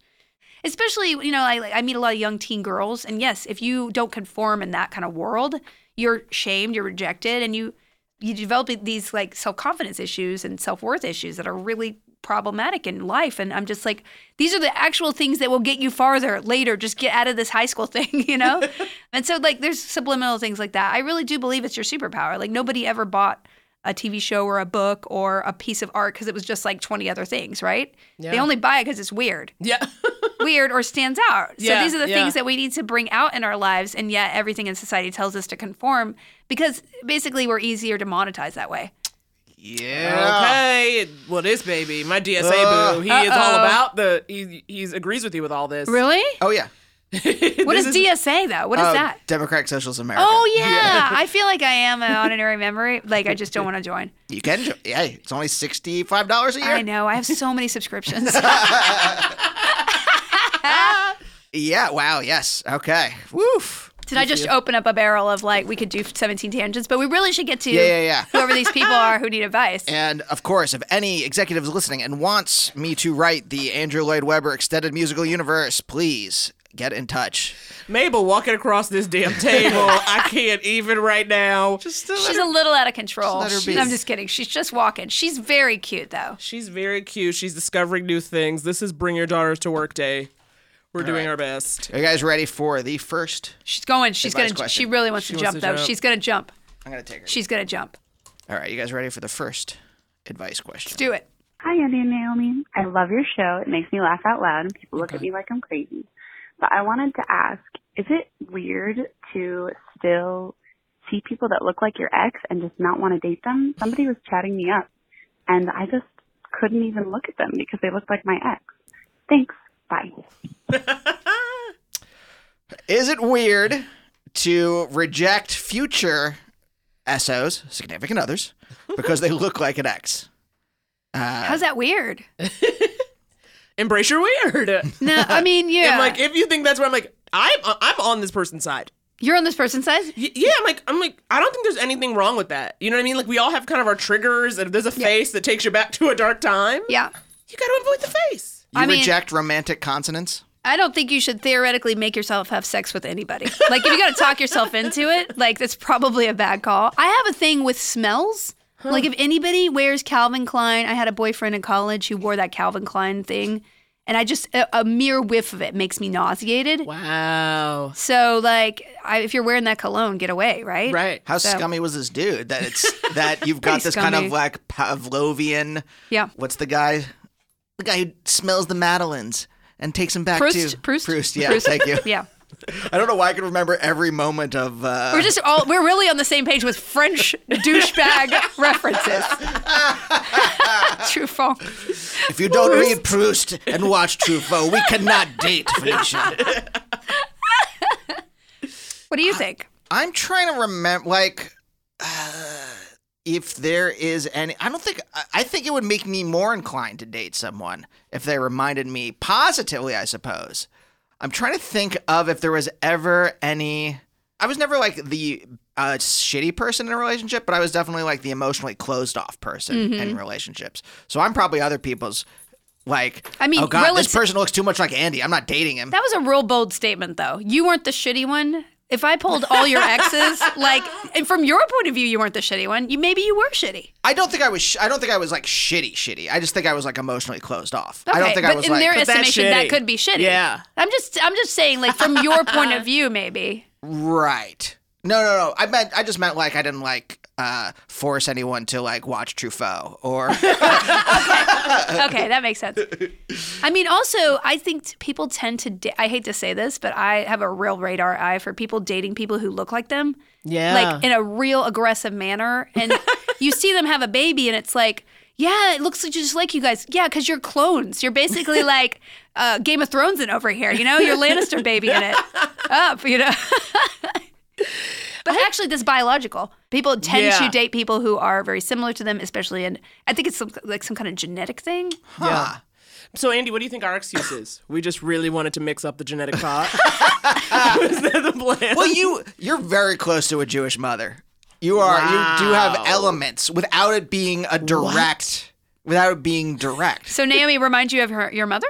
Especially, you know, I, I meet a lot of young teen girls, and yes, if you don't conform in that kind of world, you're shamed, you're rejected, and you you develop these like self confidence issues and self worth issues that are really problematic in life. And I'm just like, these are the actual things that will get you farther later. Just get out of this high school thing, you know? and so, like, there's subliminal things like that. I really do believe it's your superpower. Like, nobody ever bought a TV show or a book or a piece of art because it was just like 20 other things, right? Yeah. They only buy it because it's weird Yeah. weird or stands out. So Yeah, these are the yeah. things that we need to bring out in our lives, and yet everything in society tells us to conform because basically we're easier to monetize that way. Yeah. Okay. Well, this baby, my DSA Uh, boo, he is all uh-oh. about the. He he's agrees with you with all this. Really? Oh yeah. What is, DSA though? What is Oh, that? Democratic Socialist America. Oh yeah. I feel like I am an honorary member. Like I just don't want to join. You can. jo- Yeah, it's only sixty-five dollars a year. I know. I have so many subscriptions. Yeah. Wow. Yes. Okay. Woof. Did I just open up a barrel of like we could do 17 tangents, but we really should get to Yeah, yeah, yeah. whoever these people are who need advice. And of course, if any executive is listening and wants me to write the Andrew Lloyd Webber extended musical universe, please get in touch. Mabel walking across this damn table. I can't even right now. Just to She's a little out of control. let her be. I'm just kidding. She's just walking. She's very cute though. She's very cute. She's discovering new things. This is Bring Your Daughters to Work Day. We're doing right. our best. Are you guys ready for the first? She's going. She's gonna. question. She really wants She to wants jump to though. jump. She's gonna jump. I'm gonna take her. She's gonna jump. All right, you guys ready for the first advice question? Let's do it. Hi, Andy and Naomi. I love your show. It makes me laugh out loud, and people look at me like I'm crazy. But I wanted to ask is it weird to still see people that look like your ex and just not want to date them? Somebody was chatting me up, and I just couldn't even look at them because they looked like my ex. Thanks. Bye. Is it weird to reject future SOs, significant others, because they look like an ex? Uh, How's that weird? Embrace your weird. No, I mean, yeah. And like, if you think that's where I'm like, I'm uh, I'm on this person's side. You're on this person's side. Y- yeah, I'm like, I'm like, I don't think there's anything wrong with that. You know what I mean? Like, we all have kind of our triggers, and if there's a face that takes you back to a dark time, Yeah. you got to avoid the face. You I mean- reject romantic consonants? I don't think you should theoretically make yourself have sex with anybody. Like, if you got to talk yourself into it, like, that's probably a bad call. I have a thing with smells. Like, if anybody wears Calvin Klein, I had a boyfriend in college who wore that Calvin Klein thing, and I just, a, a mere whiff of it makes me nauseated. Wow. So, like, I, if you're wearing that cologne, get away, right? Right. How So- scummy was this dude that it's that you've got Pretty this kind of like Pavlovian? Yeah. What's the guy? The guy who smells the Madeleines and takes him back Proust? to Proust? Proust. Yeah, Proust. thank you. Yeah. I don't know why I can remember every moment of. Uh, We're just all, we're really on the same page with French douchebag references. Truffaut. if you don't read Proust and watch Truffaut, we cannot date, Felicia. What do you think? I'm trying to remember, like, uh, if there is any. I don't think. I- think it would make me more inclined to date someone if they reminded me positively. I suppose. I'm trying to think of if there was ever any. I was never like the uh, shitty person in a relationship, but I was definitely like the emotionally closed off person Mm-hmm. in relationships. So I'm probably other people's. Like, I mean, oh god, this person looks too much like Andy. I'm not dating him. That was a real bold statement, though. You weren't the shitty one. If I pulled all your exes, like, and from your point of view, you weren't the shitty one. You maybe you were shitty. I don't think I was. Sh- I don't think I was like shitty, shitty. I just think I was like emotionally closed off. I don't think but I was in like. their estimation, that could be shitty. Yeah. I'm just, I'm just saying, like, from your point of view, maybe. right. No, no, no. I meant. I just meant like I didn't like uh, force anyone to like watch Truffaut or. Okay, that makes sense. I mean, also, I think people tend to. Da- I hate to say this, but I have a real radar eye for people dating people who look like them. Yeah. like in a real aggressive manner. And you see them have a baby, and it's like, yeah, it looks just like you guys. Yeah, because you're clones. You're basically like uh, Game of Thrones in over here. You know, you're Lannister baby in it. Up, you know. But actually, this is biological. People tend Yeah. to date people who are very similar to them, especially in. I think it's some, like some kind of genetic thing. Huh. So, Andy, what do you think our excuse is? We just really wanted to mix up the genetic pot. is that the plan? Well, you you're very close to a Jewish mother. You are. You do have elements without it being a direct. Without it being direct, So Naomi reminds you of her your mother.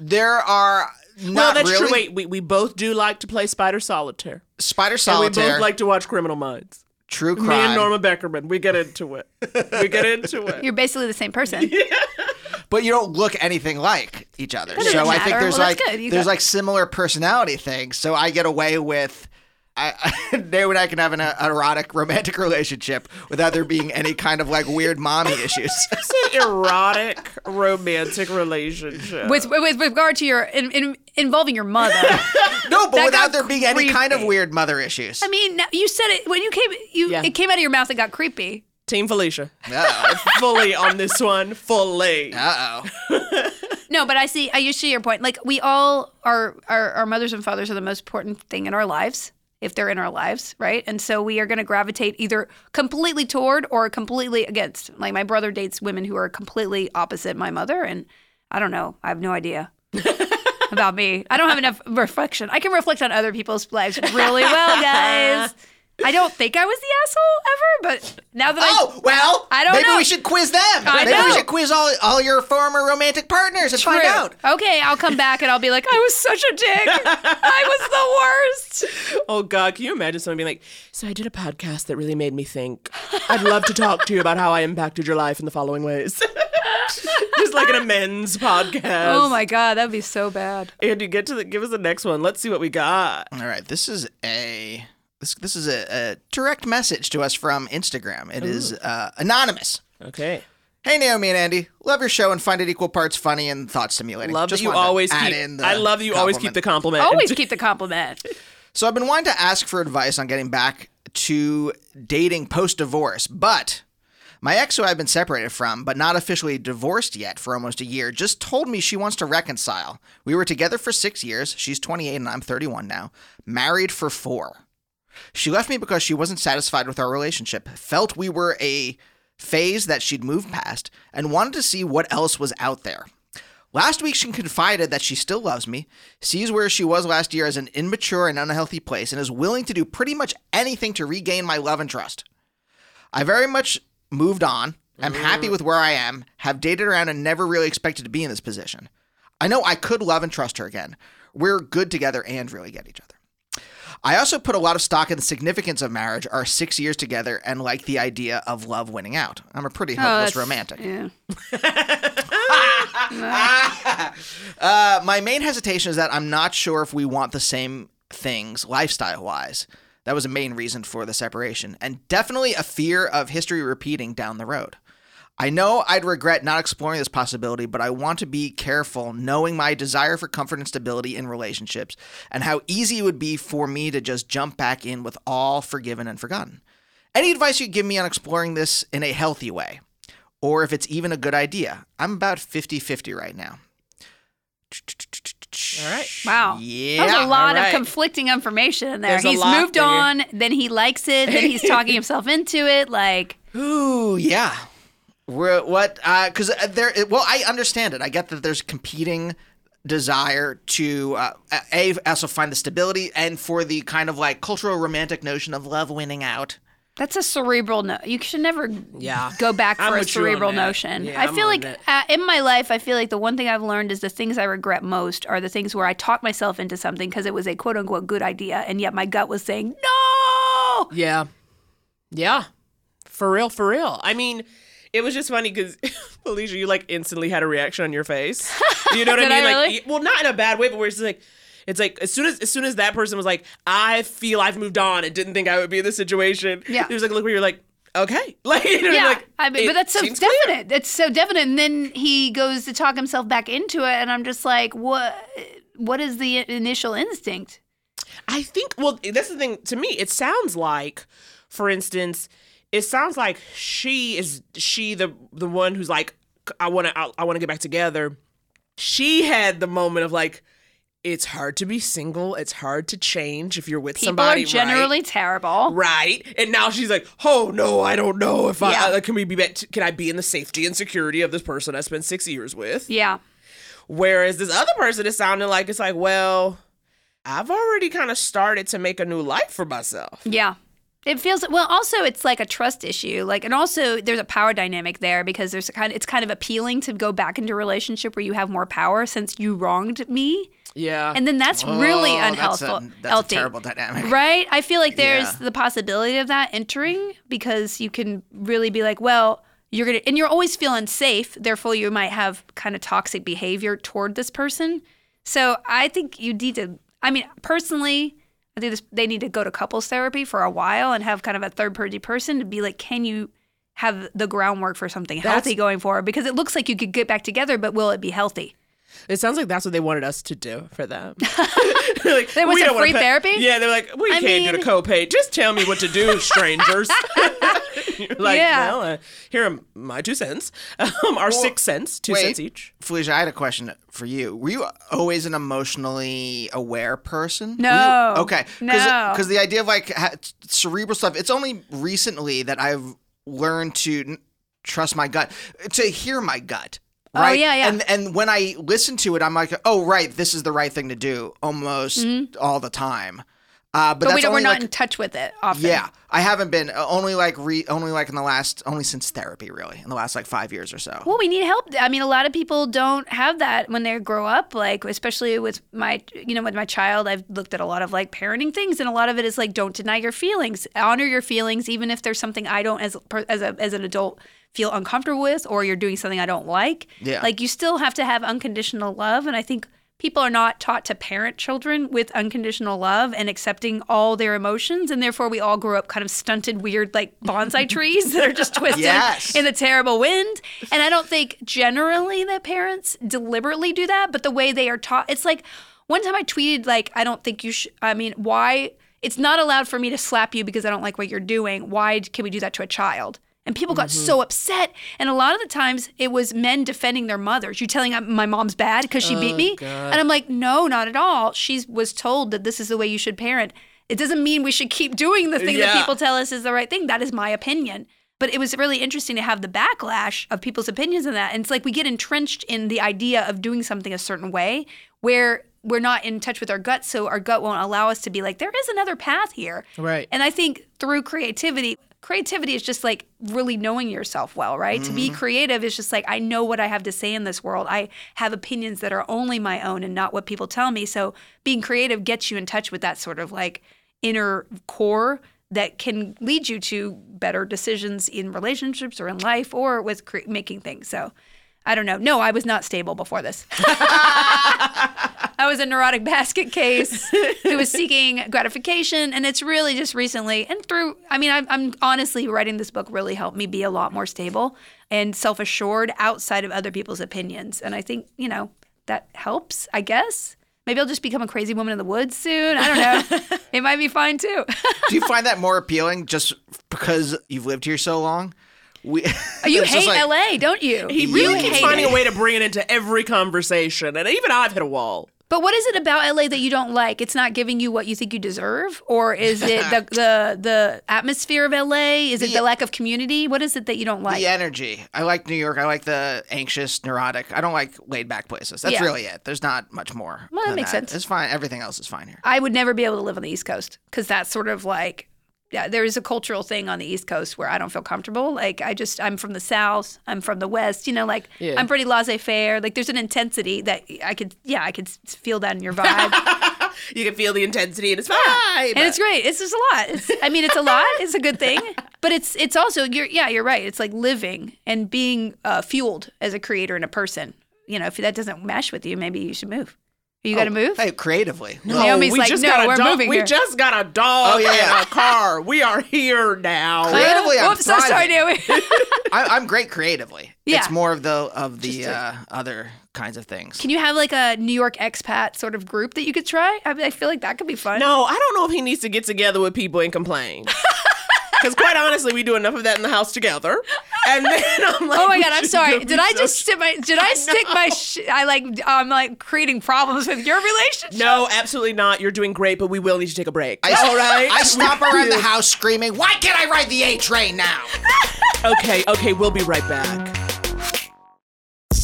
there are not no, that's really. true. Wait, we, we both do like to play Spider Solitaire. Spider And we both like to watch Criminal Minds. true crime. Me and Norma Beckerman, we get into it. We get into it. You're basically the same person. Yeah. but you don't look anything like each other. doesn't So I think matter. there's Well, like good. You there's got- like similar personality things. So I get away with. I, Naomi and I can have an uh, erotic romantic relationship without there being any kind of like weird mommy issues. It's an erotic romantic relationship. with, with with regard to your in, in, involving your mother. no, but That without got there being any kind of weird mother issues. I mean, you said it when you came. You Yeah. it came out of your mouth. It got creepy. Team Felicia. Uh Fully on this one. Fully. Uh oh. No, but I see. I you see your point. Like we all are, our our mothers and fathers are the most important thing in our lives if they're in our lives, right? And so we are going to gravitate either completely toward or completely against. Like my brother dates women who are completely opposite my mother, and I don't know. I have no idea. About me, I don't have enough reflection. I can reflect on other people's lives really well, guys. I don't think I was the asshole ever, but now that I Oh well, I don't maybe know. we should quiz them. I maybe we should quiz all all your former romantic partners and I find out. Okay, I'll come back and I'll be like, I was such a dick. I was the worst. Oh God, can you imagine someone being like, "So I did a podcast that really made me think. I'd love to talk to you about how I impacted your life in the following ways." Just like an amends podcast. Oh my god, that'd be so bad. Andy, get to the give us the next one. Let's see what we got. All right, this is a this this is a, a direct message to us from Instagram. It is uh, anonymous. Okay. Hey Naomi and Andy, love your show and find it equal parts funny and thought stimulating. Love Just that you wanted to always add keep. in the I love that you always keep the compliment. compliment. Always keep the compliment. So I've been wanting to ask for advice on getting back to dating post divorce, but my ex, who I've been separated from, but not officially divorced yet for almost a year, just told me she wants to reconcile. We were together for six years. She's 28 and I'm 31 now. Married for four. She left me because she wasn't satisfied with our relationship, felt we were a phase that she'd moved past, and wanted to see what else was out there. Last week, she confided that she still loves me, sees where she was last year as an immature and unhealthy place, and is willing to do pretty much anything to regain my love and trust. I very much moved on. I'm happy mm. with where I am, have dated around, and never really expected to be in this position. I know I could love and trust her again. We're good together and really get each other. I also put a lot of stock in the significance of marriage, our six years together, and like the idea of love winning out. I'm a pretty hopeless that's- romantic. Yeah. Uh, my main hesitation is that I'm not sure if we want the same things lifestyle wise. That was a main reason for the separation, and definitely a fear of history repeating down the road. I know I'd regret not exploring this possibility, but I want to be careful knowing my desire for comfort and stability in relationships and how easy it would be for me to just jump back in with all forgiven and forgotten. Any advice you give me on exploring this in a healthy way, or if it's even a good idea? I'm about 50 50 right now. All right. Wow. Yeah. Was a lot right. of conflicting information in there. There's he's moved you. on, then he likes it, then he's talking himself into it. Like, Ooh, yeah. We're, what? Because uh, there. Well, I understand it. I get that there's competing desire to uh, a also find the stability and for the kind of like cultural romantic notion of love winning out. that's a cerebral no. You should never Yeah. go back for a with you on cerebral notion. Yeah, I I'm feel like uh, in my life, I feel like the one thing I've learned is the things I regret most are the things where I talked myself into something because it was a quote unquote good idea, and yet my gut was saying no. Yeah. Yeah. For real, for real. I mean, it was just funny because Felicia, you like instantly had a reaction on your face. You know what I mean? I like, really? well, not in a bad way, but where it's like, it's like as soon as as soon as that person was like, I feel I've moved on and didn't think I would be in this situation. Yeah. It was like a look where you're like, okay, like, you know, Yeah, like, I mean, but that's so clear. definite. That's so definite. And then he goes to talk himself back into it, and I'm just like, what? What is the initial instinct? I think well that's the thing to me it sounds like for instance it sounds like she is she the the one who's like I want to I, I want to get back together she had the moment of like it's hard to be single it's hard to change if you're with somebody. People somebody are generally right? terrible. Right, and now she's like, "Oh no, I don't know if Yeah. I uh, can we be back can I be in the safety and security of this person I spent six years with?" Yeah. Whereas this other person is sounding like it's like, well, I've already kind of started to make a new life for myself. Yeah. It feels well. Also, it's like a trust issue. Like, and also there's a power dynamic there because there's a kind. Of, it's kind of appealing to go back into a relationship where you have more power since you wronged me, Yeah. and then that's really Oh, that's unhealthy. a- that's a terrible dynamic. right? I feel like there's Yeah. the possibility of that entering because you can really be like, well, you're gonna, and you're always feel unsafe. Therefore, you might have kind of toxic behavior toward this person. So I think you need to. I mean, personally, I think this, they need to go to couples therapy for a while and have kind of a third party person to be like, can you have the groundwork for something healthy going forward? Because it looks like you could get back together, but will it be healthy? It sounds like that's what they wanted us to do for them. They're like, They want "We some free pay-" therapy? Yeah, they're like, we I can't do mean- the copay. Just tell me what to do, strangers. You're like, Yeah. well, uh, here are my two cents. Um, our six cents, two wait. cents each. Felicia, I had a question for you. Were you always an emotionally aware person? No. You- okay. No. Because the idea of like ha- cerebral stuff, it's only recently that I've learned to n- trust my gut, to hear my gut. Oh, Right? yeah, yeah. And and when I listen to it, I'm like, oh right, this is the right thing to do almost mm-hmm. all the time. Uh, but. But that's we we're not like, in touch with it often. yeah, I haven't been uh, only like re only like in the last only since therapy really in the last like five years or so. Well, we need help. I mean, a lot of people don't have that when they grow up. Like, especially with my, you know, with my child, I've looked at a lot of like parenting things, and a lot of it is like, don't deny your feelings, honor your feelings, even if there's something I don't, as as a as an adult, feel uncomfortable with, or you're doing something I don't like. Yeah. Like, you still have to have unconditional love, and I think. People are not taught to parent children with unconditional love and accepting all their emotions, and therefore we all grow up kind of stunted, weird, like bonsai trees that are just twisted Yes. in the terrible wind. And I don't think generally that parents deliberately do that, but the way they are taught, it's like one time I tweeted, like, I don't think you should, I mean, why? It's not allowed for me to slap you because I don't like what you're doing. Why can we do that to a child? And people got Mm-hmm. so upset. And a lot of the times it was men defending their mothers. You telling my mom's bad because she Oh, beat me? And I'm like, no, not at all. She was told that this is the way you should parent. It doesn't mean we should keep doing the thing that people tell us is the right thing. That is my opinion. But it was really interesting to have the backlash of people's opinions on that. And it's like we get entrenched in the idea of doing something a certain way where we're not in touch with our gut. So our gut won't allow us to be like, there is another path here. Right. And I think through creativity, creativity is just like really knowing yourself well, right? To be mm-hmm. creative is just like, I know what I have to say in this world. I have opinions that are only my own and not what people tell me. So being creative gets you in touch with that sort of like inner core that can lead you to better decisions in relationships or in life or with cre- making things. So I don't know. No, I was not stable before this. I was a neurotic basket case who was seeking gratification. And it's really just recently, and through, I mean, I'm, I'm honestly writing this book really helped me be a lot more stable and self assured outside of other people's opinions. And I think, you know, that helps, I guess. Maybe I'll just become a crazy woman in the woods soon. I don't know. it might be fine too. Do you find that more appealing just because you've lived here so long? We, Oh, you hate like- LA, don't you? He you really keeps finding it. a way to bring it into every conversation, and even I've hit a wall. But what is it about LA that you don't like? It's not giving you what you think you deserve, or is it the the the atmosphere of LA? Is it The- the lack of community? What is it that you don't like? the energy. I like New York. I like the anxious, neurotic. I don't like laid back places. That's Yeah. really it. There's not much more. Well, that makes sense. It's fine. Everything else is fine here. I would never be able to live on the East Coast because that's sort of like, there is a cultural thing on the East Coast where I don't feel comfortable. Like, I just, I'm from the South, I'm from the West, you know, like, Yeah. I'm pretty laissez faire. Like, there's an intensity that I could, yeah, I could feel that in your vibe. You can feel the intensity, and it's fine. and it's great. It's just a lot. It's, I mean, it's a lot. It's a good thing, but it's it's also you're yeah you're right. It's like living and being uh, fueled as a creator and a person. You know, if that doesn't mesh with you, maybe you should move. You got to move. Hey, creatively. No, Naomi's we like, just "No, got a we're dog. moving We here." just got a dog Oh, yeah, yeah. and a car. We are here now. Creatively, I'm Whoops, so sorry. Naomi. I, I'm great creatively. Yeah. It's more of the of the uh, other kinds of things. Can you have like a New York expat sort of group that you could try? I, mean, I feel like that could be fun. No, I don't know if he needs to get together with people and complain. Because quite honestly, we do enough of that in the house together. And then I'm like, Oh my god, I'm sorry. Did I just social. stick my? Did I stick my? Sh- I like. I'm like creating problems with your relationship. No, absolutely not. You're doing great, but we will need to take a break. I, All right. I stop around the house screaming, "Why can't I ride the A train now?" Okay, okay, we'll be right back.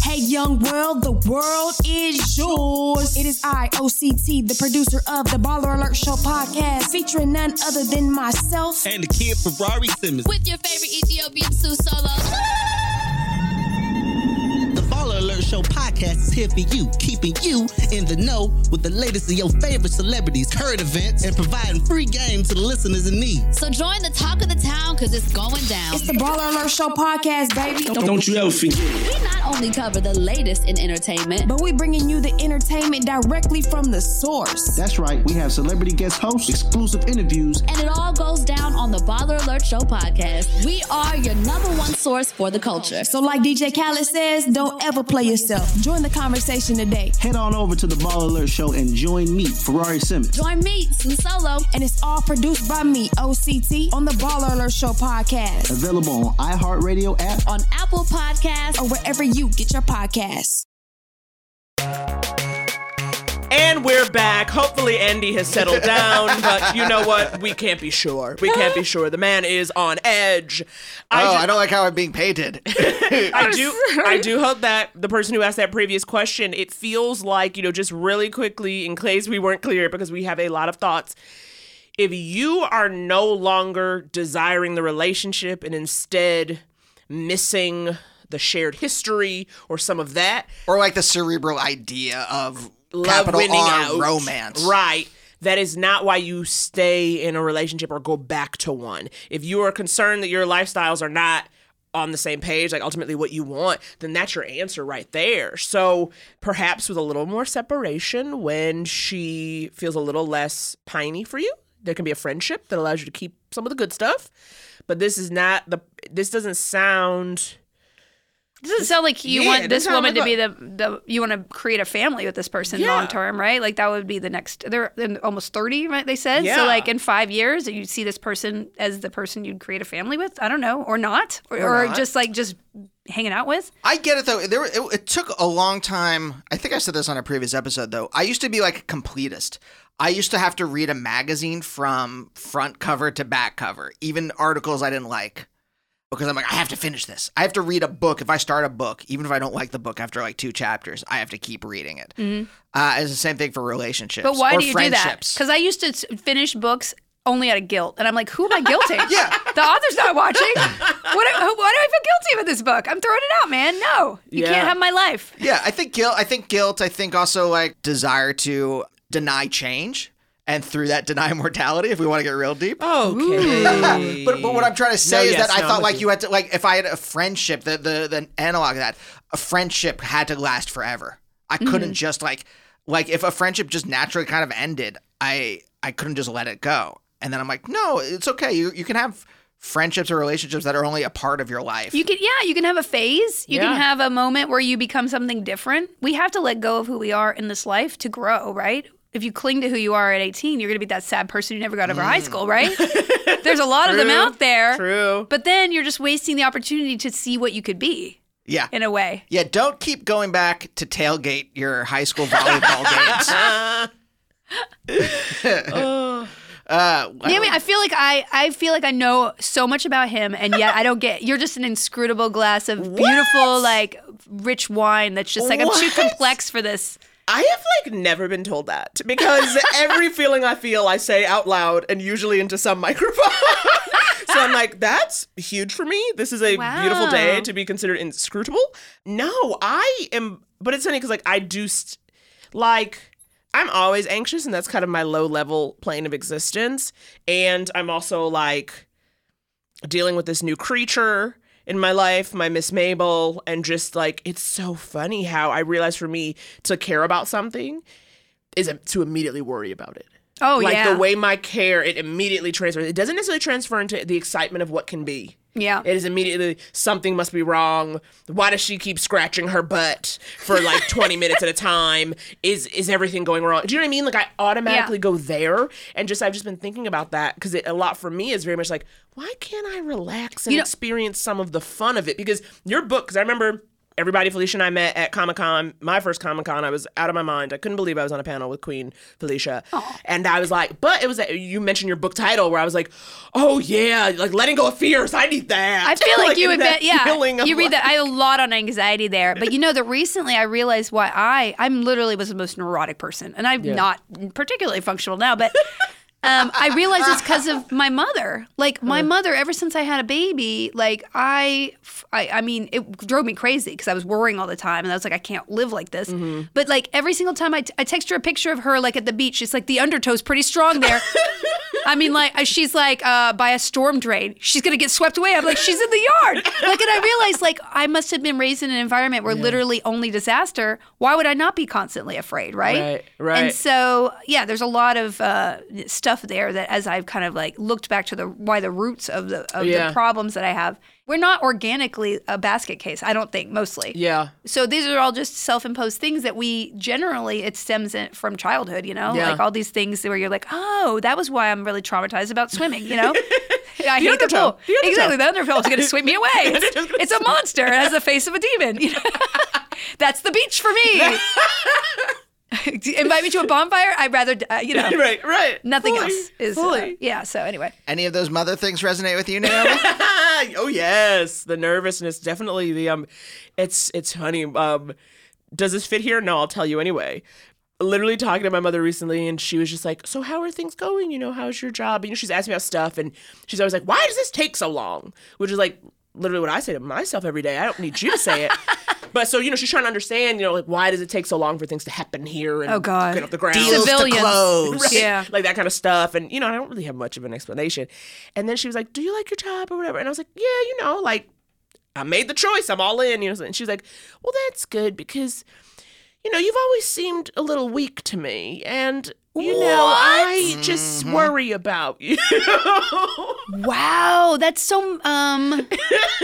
Hey, young world, the world is yours. It is I, OCT, the producer of the Baller Alert Show podcast, featuring none other than myself. And the kid Ferrari Simmons. With your favorite Ethiopian Sue Solo. The Baller Alert Show podcast is here for you, keeping you in the know with the latest of your favorite celebrities, current events, and providing free games to the listeners in need. So join the talk of the town because it's going down. It's the Baller Alert Show podcast, baby. Don't you ever forget. We not only cover the latest in entertainment, But we bringing you the entertainment directly from the source. That's right. We have celebrity guest hosts, exclusive interviews, and it all goes down on the Baller Alert Show podcast. We are your number one source for the culture. So, like DJ Khaled says, don't ever play yourself. Join the conversation today. Head on over to the Baller Alert Show and join me, Ferrari Simmons. Join me, Sue Solo. And it's all produced by me, OCT, on the Baller Alert Show podcast. Available on iHeartRadio app, on Apple Podcasts, or wherever you get your podcasts. And we're back. Hopefully, Andy has settled down, but you know what? We can't be sure. We can't be sure. The man is on edge. oh, ju- I don't like how I'm being painted. I do I do hope that the person who asked that previous question, it feels like, you know, just really quickly, in case we weren't clear, because we have a lot of thoughts. If you are no longer desiring the relationship and instead missing the shared history or some of that, or like the cerebral idea of love capital winning R out, romance. right? That is not why you stay in a relationship or go back to one. If you are concerned that your lifestyles are not on the same page, like ultimately what you want, then that's your answer right there. So perhaps with a little more separation when she feels a little less piney for you, there can be a friendship that allows you to keep some of the good stuff. But this is not the this doesn't sound doesn't sound like you Yeah, want this woman to be the, the you want to create a family with this person Yeah. long term, right? Like that would be the next. They're almost thirty, right? They said Yeah. so. Like in five years, you'd see this person as the person you'd create a family with. I don't know, or not, or, Or or not. just like just hanging out with. I get it though. There, it, it took a long time. I think I said this on a previous episode though. I used to be like a completist. I used to have to read a magazine from front cover to back cover, even articles I didn't like, because I'm like, I have to finish this. I have to read a book. If I start a book, even if I don't like the book after like two chapters, I have to keep reading it. Mhm. Uh, it's the same thing for relationships. But why or do you do that? Because I used to finish books only out of guilt, and I'm like, who am I guilting? yeah, the author's not watching. What? Why do I feel guilty about this book? I'm throwing it out, man. No, you Yeah. can't have my life. Yeah, I think guilt. I think guilt. I think also like desire to deny change, and through that deny mortality. If we want to get real deep. Okay. but but what I'm trying to say No, is yes, that I no, I'm thought like you. you had to like if I had a friendship, the the the analog of that, a friendship had to last forever. I couldn't Mhm. just like like if a friendship just naturally kind of ended, I I couldn't just let it go. And then I'm like, no, it's okay. You you can have friendships or relationships that are only a part of your life. You can, yeah, you can have a phase. You Yeah. can have a moment where you become something different. We have to let go of who we are in this life to grow, right? If you cling to who you are at 18, you're going to be that sad person who never got over high school, right? There's a lot of them out there. True. But then you're just wasting the opportunity to see what you could be yeah. in a way. Yeah, don't keep going back to tailgate your high school volleyball games. Uh, Yeah, I mean, I feel like I, I feel like I know so much about him, and yet I don't get. You're just an inscrutable glass of beautiful, like rich wine. That's just like I'm too complex for this. I have like never been told that because every feeling I feel I say out loud and usually into some microphone. so I'm like, that's huge for me. This is a beautiful day to be considered inscrutable. No, I am, but it's funny because like I do, st- like, I'm always anxious and that's kind of my low level plane of existence. And I'm also like dealing with this new creature in my life, my Miss Mabel, and just like it's so funny how I realize for me to care about something is to immediately worry about it. Oh, like yeah. Like the way my care it immediately transfers. It doesn't necessarily transfer into the excitement of what can be. Yeah. It is immediately something must be wrong. Why does she keep scratching her butt for like 20 minutes at a time? Is is everything going wrong? Do you know what I mean? Like I automatically go there and just I've just been thinking about that because a lot for me is very much like why can't I relax and You know- experience some of the fun of it? Because your book, because I remember everybody Felicia and I met at Comic Con, my first Comic Con. I was out of my mind. I couldn't believe I was on a panel with Queen Felicia. And I was like, but it was, you mentioned your book title where I was like, oh yeah, like letting go of fears. I need that. I feel like, you in would bet, yeah. You read like- that. I have a lot on anxiety there, but you know that recently I realized why I I'm literally was the most neurotic person, and I'm Yeah. not particularly functional now, but. Um, I realized it's because of my mother. Like my mother, ever since I had a baby, like I, I, I mean, it drove me crazy because I was worrying all the time, and I was like, I can't live like this. But like every single time I, t- I text her a picture of her like at the beach, it's like the undertow's pretty strong there. I mean, like uh, she's like uh, by a storm drain. She's gonna get swept away. I'm like, she's in the yard. Like, and I realized like I must have been raised in an environment where literally only disaster. Why would I not be constantly afraid, right? Right, right. And so yeah, there's a lot of uh, stuff there that as I've kind of like looked back to the why the roots of the of Yeah. the problems that I have. We're not organically a basket case, I don't think, mostly. Yeah. So these are all just self-imposed things that we generally it stems from childhood, you know, Yeah. like all these things where you're like, oh, that was why I'm really traumatized about swimming, you know. I The hate the pool. The. Exactly, the undertow is going to sweep me away. It's, it's a monster. It has the face of a demon. You know? That's the beach for me. Invite me to a bonfire. I'd rather, uh, you know, right, right. nothing Fully, else is. uh, yeah. So anyway, Any of those mother things resonate with you, Naomi? oh yes, the nervousness definitely. The um, it's it's funny. Um, does this fit here? No, I'll tell you anyway. Literally talking to my mother recently, and she was just like, "So how are things going? You know, how's your job?" You know, she's asking me about stuff, and she's always like, "Why does this take so long?" Which is like literally what I say to myself every day. I don't need you to say it. But so you know, she's trying to understand. You know, like why does it take so long for things to happen here and Oh, God. get off the ground? Deals to Civilians. close. Right? Yeah. Like that kind of stuff. And, you know, I don't really have much of an explanation. And then she was like, Do you like your job or whatever? And I was like, Yeah, you know, like I made the choice. I'm all in. You know, and she was like, Well, that's good because, you know, you've always seemed a little weak to me. And, you know, I just worry about you. wow, that's so um,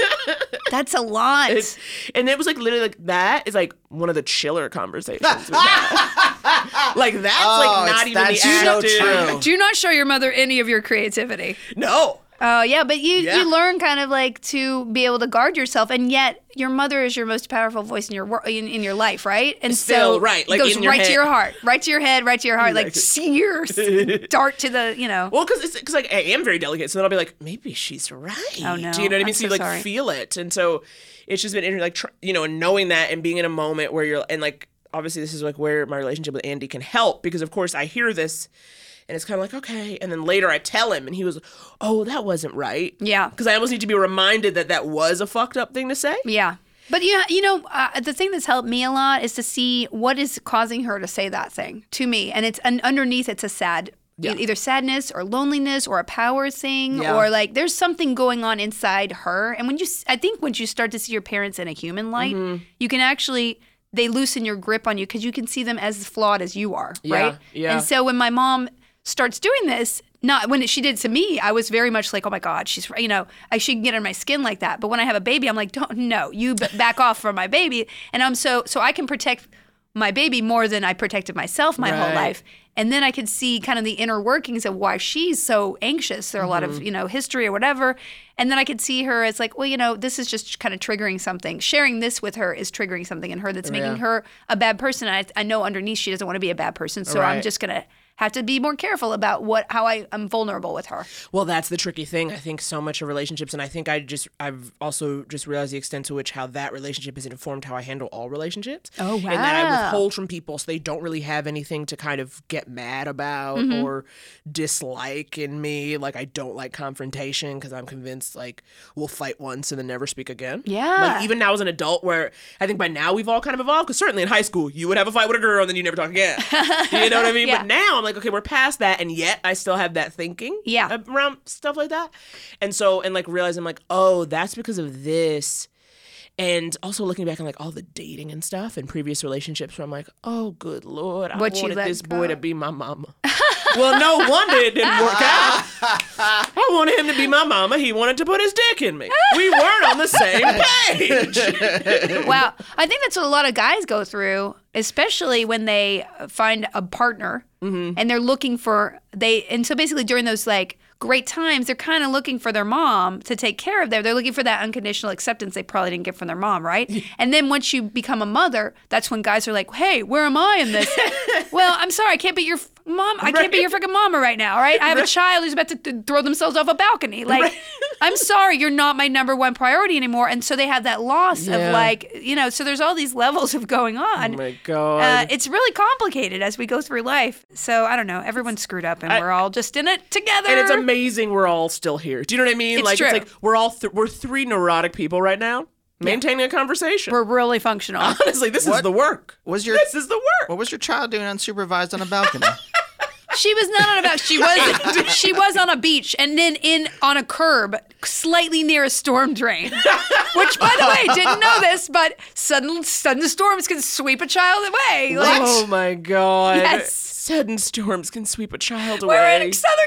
that's a lot. It's- and it was like literally like that is like one of the chiller conversations. we've like that's Oh, like not even that's the so active. true. Do not show your mother any of your creativity. No. Oh yeah, but you Yeah. you learn kind of like to be able to guard yourself, and yet your mother is your most powerful voice in your wor- in, in your life, right? And Still, so right, like it goes right to your heart, right to your head, right to your heart, like sears dart to the you know. Well, because it's because like I am very delicate, so then I'll be like, maybe she's right. Oh, no. Do you know what I mean? So, so you like sorry. feel it, and so it's just been like tr- you know, knowing that and being in a moment where you're and like obviously this is like where my relationship with Andy can help because of course I hear this. And it's kind of like, okay. And then later I tell him, and he was, oh, that wasn't right. Yeah. Because I almost need to be reminded that that was a fucked up thing to say. Yeah. But you, you know, uh, the thing that's helped me a lot is to see what is causing her to say that thing to me, and it's and underneath it's a sad, Yeah. either sadness or loneliness or a power thing Yeah. or like there's something going on inside her. And when you, I think once you start to see your parents in a human light, Mm-hmm. you can actually they loosen your grip on you because you can see them as flawed as you are, Yeah, right? yeah. And so when my mom starts doing this, not when she did to me, I was very much like, oh my God, she's, you know, I should get on my skin like that. But when I have a baby, I'm like, don't, no, you b- back off from my baby. And I'm so, so I can protect my baby more than I protected myself my whole life. And then I could see kind of the inner workings of why she's so anxious. There are a lot Mm-hmm. of, you know, history or whatever. And then I could see her as like, well, you know, this is just kind of triggering something. Sharing this with her is triggering something in her that's making her a bad person. And I, I know underneath she doesn't want to be a bad person. So I'm just going to have to be more careful about what how I am vulnerable with her. Well, that's the tricky thing. I think so much of relationships, and I think I just I've also just realized the extent to which how that relationship has informed how I handle all relationships. Oh, wow! And that I withhold from people so they don't really have anything to kind of get mad about Mm-hmm. or dislike in me. Like I don't like confrontation because I'm convinced like we'll fight once and then never speak again. Yeah. Like even now as an adult, where I think by now we've all kind of evolved. Because certainly in high school you would have a fight with a girl and then you never talk again. you know what I mean? Yeah. But now I'm like, okay, we're past that, and yet I still have that thinking Yeah. around stuff like that. And so, and like realize I'm like, oh, that's because of this. And also looking back on like all the dating and stuff and previous relationships where I'm like, oh, good lord, I What you wanted this boy to be my mama. well, no wonder it didn't work out. I wanted him to be my mama. He wanted to put his dick in me. We weren't on the same page. wow. I think that's what a lot of guys go through, especially when they find a partner Mm-hmm. and they're looking for they and so basically during those like great times, they're kind of looking for their mom to take care of them. They're looking for that unconditional acceptance they probably didn't get from their mom, right? and then once you become a mother, that's when guys are like, "Hey, where am I in this?" well, I'm sorry, I can't be your f- mom. I can't be your freaking mama right now, right? I have a child who's about to th- throw themselves off a balcony. Like, I'm sorry, you're not my number one priority anymore. And so they have that loss Yeah. of like, you know, so there's all these levels of going on. Oh my god. Uh, it's really complicated as we go through life. So I don't know. Everyone's screwed up, and I- we're all just in it together. and it's amazing we're all still here. Do you know what I mean? It's like true. it's like we're all th- we're three neurotic people right now maintaining a conversation. We're really functional. Honestly, this is the work. Was your This is the work. what was your child doing unsupervised on a balcony? She was not on a balcony. She was she was on a beach and then in on a curb, slightly near a storm drain. Which, by the way, didn't know this, but sudden sudden storms can sweep a child away. Like, Oh my god. Yes. Sudden storms can sweep a child away. we're in Southern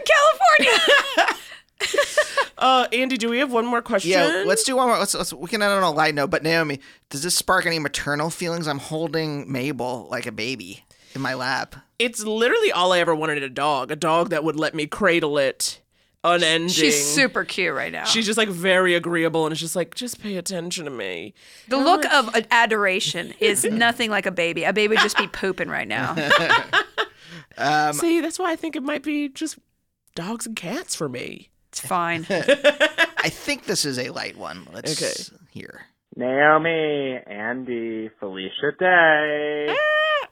California. uh, Andy, do we have one more question? yeah, let's do one more. Let's, let's we can end on a light note. But Naomi, does this spark any maternal feelings? I'm holding Mabel like a baby in my lap. It's literally all I ever wanted a dog. A dog that would let me cradle it unending. She's super cute right now. She's just like very agreeable and it's just like, just pay attention to me. the look of adoration is nothing like a baby. A baby would just be pooping right now. Um, See, that's why I think it might be just dogs and cats for me. It's fine. I think this is a light one. Let's Okay. hear. Naomi, Andy, Felicia Day.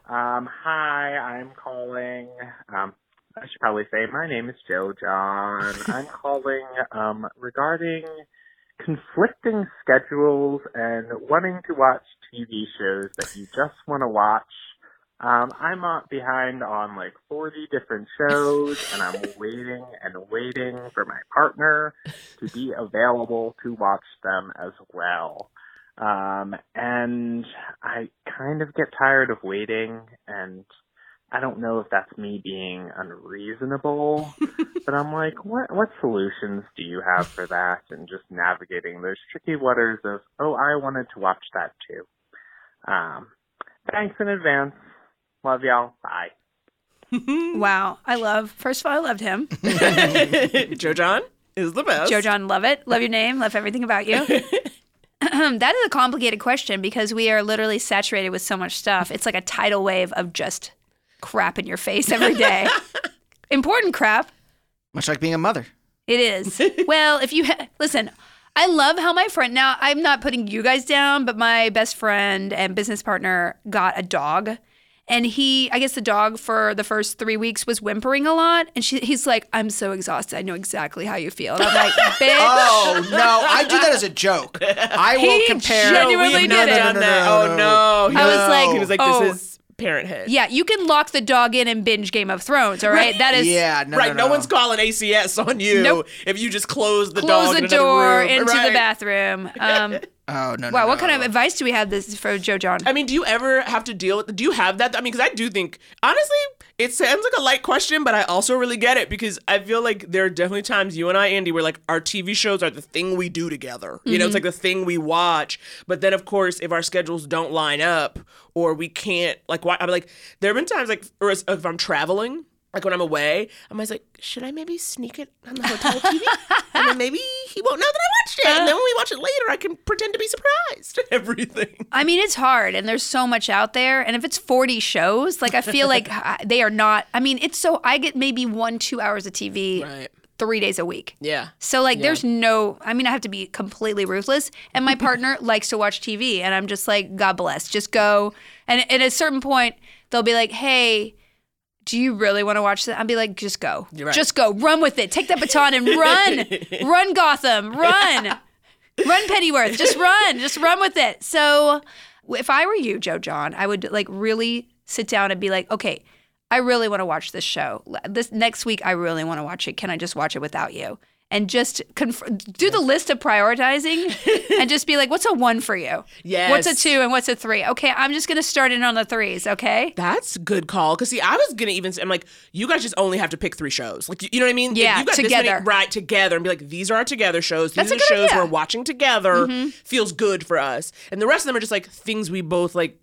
Um, hi, I'm calling. Um, I should probably say my name is Joe John. I'm calling um, regarding conflicting schedules and wanting to watch TV shows that you just want to watch. Um, I'm uh, behind on like 40 different shows, and I'm waiting and waiting for my partner to be available to watch them as well. Um, and I kind of get tired of waiting, and I don't know if that's me being unreasonable, but I'm like, what what solutions do you have for that? And just navigating those tricky waters of, oh, I wanted to watch that too. Um, thanks in advance. Love y'all. Bye. wow. I love, first of all, I loved him. Joe John is the best. Joe John, love it. Love your name. Love everything about you. that is a complicated question because we are literally saturated with so much stuff. It's like a tidal wave of just crap in your face every day. Important crap. Much like being a mother. It is. well, if you ha- listen, I love how my friend now I'm not putting you guys down, but my best friend and business partner got a dog. And he, I guess the dog for the first three weeks was whimpering a lot. And she, he's like, I'm so exhausted. I know exactly how you feel. And I'm like, bitch. Oh no, I do that as a joke. I will He compare. genuinely We've not did it. done that. Oh no. I was like, he was like, oh. this is parenthood. Yeah, you can lock the dog in and binge Game of Thrones, all right? That is Yeah, no, right, no, no, no. one's calling ACS on you Nope. if you just close the close dog the in door room. into Right. the bathroom. Um, Oh no, no, wow, what no. kind of advice do we have this for Joe John? I mean, do you ever have to deal with? Do you have that? I mean, because I do think honestly, it sounds like a light question, but I also really get it because I feel like there are definitely times you and I, Andy, where like our TV shows are the thing we do together. You know, it's mm-hmm. like the thing we watch. But then, of course, if our schedules don't line up or we can't, like, why? I'm like, there have been times like, or if I'm traveling. Like when I'm away, I'm always like, should I maybe sneak it on the hotel TV? and then maybe he won't know that I watched it. And then when we watch it later, I can pretend to be surprised. Everything. I mean, it's hard, and there's so much out there. And if it's 40 shows, like I feel like they are not. I mean, it's so I get maybe one, two hours of TV Right. three days a week. Yeah. So like, there's no. I mean, I have to be completely ruthless, and my partner likes to watch TV, and I'm just like, God bless, just go. And at a certain point, they'll be like, Hey. Do you really want to watch that? I'd be like, just go. Right. Just go. Run with it. Take that baton and run. run, Gotham. Run. Run, Pennyworth. Just run. Just run with it. So, if I were you, Joe John, I would like really sit down and be like, okay, I really want to watch this show. This next week, I really want to watch it. Can I just watch it without you? And just conf- do the list of prioritizing and just be like, what's a one for you? Yes. What's a two and what's a three? Okay, I'm just going to start in on the threes, okay? That's good call. Cause see, I was gonna even say, I'm like, you guys just only have to pick three shows. Like, you know what I mean? Yeah, you got this many- together. right, together, and be like, these are our together shows. These That's are the shows idea. we're watching together. Mhm. Feels good for us. And the rest of them are just like things we both like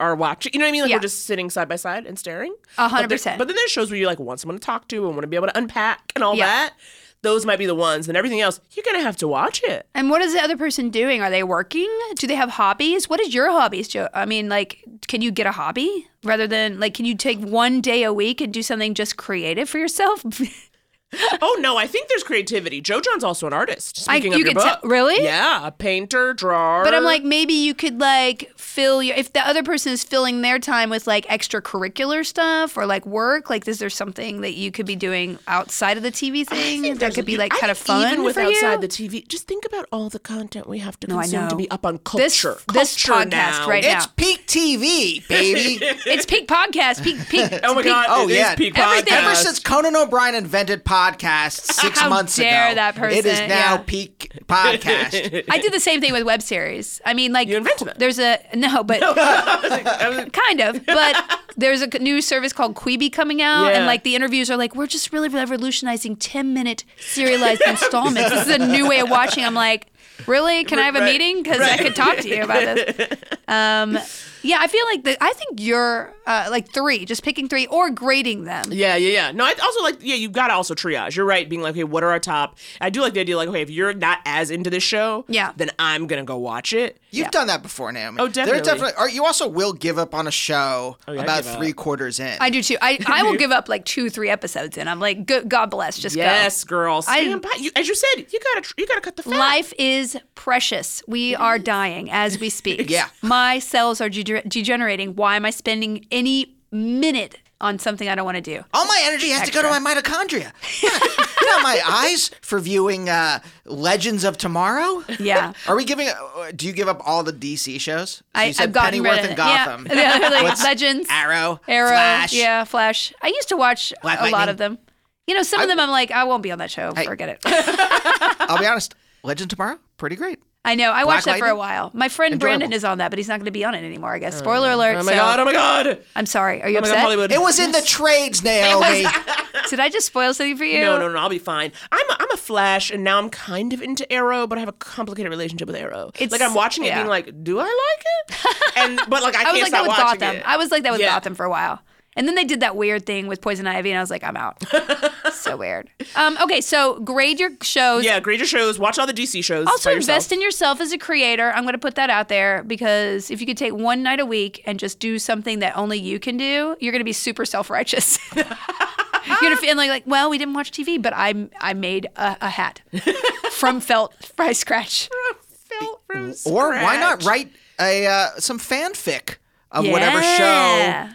are watching. You know what I mean? Like Yeah. we're just sitting side by side and staring. A hundred But percent. But then there's shows where you like want someone to talk to and want to be able to unpack and all Yeah. that. Those might be the ones. And everything else, you're gonna have to watch it. And what is the other person doing? Are they working? Do they have hobbies? What is your hobbies, Joe? I mean, like, can you get a hobby rather than like, can you take one day a week and do something just creative for yourself? oh no, I think there's creativity. Joe John's also an artist. I- Speaking you of your could tell- book, really? Yeah, a painter, drawer. But I'm like, maybe you could like fill your if the other person is filling their time with like extracurricular stuff or like work. Like, is there something that you could be doing outside of the TV thing that could be like kind of fun even with for you? outside the TV. Just think about all the content we have to No, I consume to know. be up on This- culture. this podcast now. right It's now. It's peak TV, baby. it's peak podcast, peak peak. Oh my peak- God, Oh it is yeah, peak Everything- Ever podcast. since Conan O'Brien invented podcasts six How months dare ago, that it is now yeah. peak podcast. I did the same thing with web series. I mean, like You invented it. there's a no, but kind of. But there's a new service called Quibi coming out, Yeah. and like the interviews are like, we're just really revolutionizing 10 minute serialized installments. This is a new way of watching. I'm like, really? Can I have a Right, meeting? Because I could talk to you about this. Um, yeah, I feel like the, I think you're uh, like three, just picking three or grading them. Yeah, yeah, yeah. No, I also like, yeah, you gotta also triage. You're right, being like, okay, what are our top? I do like the idea, like, okay, if you're not as into this show, Yeah. then I'm gonna go watch it. You've done that before, Naomi. Oh, There's definitely. definitely. Or you also will give up on a show Oh, yeah, about give up. three quarters in. I do too. I, I will give up like two, three episodes in. I'm like, good, God bless, just go. yes, girl. I- Stand by. You, as you said, you gotta, you gotta cut the fat. Life is precious. We are dying as we speak. Yeah. My cells are dege- degenerating. Why am I spending any minute on something I don't want to do? All my energy has to go to my mitochondria. Not my eyes for viewing uh, Legends of Tomorrow. Yeah. Are we giving? Uh, do you give up all the DC shows? So I, you said I've gotten Pennyworth rid and of it. Gotham. Yeah, yeah like What's- Legends, Arrow, Arrow, Flash. yeah, Flash. I used to watch Black a lot Lightning. of them. You know, some of them I'm like, I won't be on that show. Forget it. I'll be honest. Legends of Tomorrow, pretty great. I know. I Black watched that for a while. My friend Enjoyable. Brandon is on that, but he's not going to be on it anymore. I guess. Oh, Spoiler alert. Oh my so- god! Oh my god! I'm sorry. Are you Oh my god, upset? Hollywood. It was in the trades, Naomi. Did I just spoil something for you? No, no, no. I'll be fine. I'm a, I'm a Flash, and now I'm kind of into Arrow, but I have a complicated relationship with Arrow. It's- like I'm watching it, yeah. being like, do I like it? And but like I, I, can't was like stop that with watching Gotham. it. I was like that with Yeah. Gotham for a while. And then they did that weird thing with Poison Ivy, and I was like, I'm out. so weird. Um, okay, so grade your shows. Yeah, grade your shows. Watch all the DC shows. Also, by invest in yourself as a creator. I'm going to put that out there because if you could take one night a week and just do something that only you can do, you're going to be super self righteous. you're going to feel like, like, well, we didn't watch TV, but I I made a, a hat from felt by scratch. Felt from or why not write a uh, some fanfic of whatever show?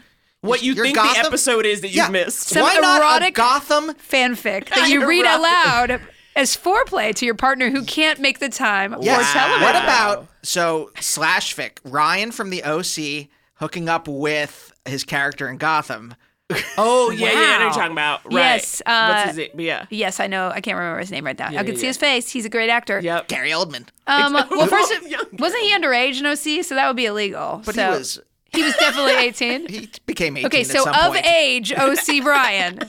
Yeah. what you Your think Gotham- the episode is that you've Yeah. missed? Some why not a erotic- Gotham? fanfic that you read aloud as foreplay to your partner who can't make the time Yes. for television. What about so slash fic Ryan from the OC hooking up with his character in Gotham? Oh yeah, yeah, I know what you're talking about. Right. Yes, uh, What's his name? Yeah. Yes, I know. I can't remember his name right now. Yeah, I can yeah, see yeah. his face. He's a great actor. Yep. Gary Oldman. Um, well, first, Younger. wasn't he underage in OC? So that would be illegal. But So he was he was definitely 18. he became 18 Okay, at so some of point. age, OC Brian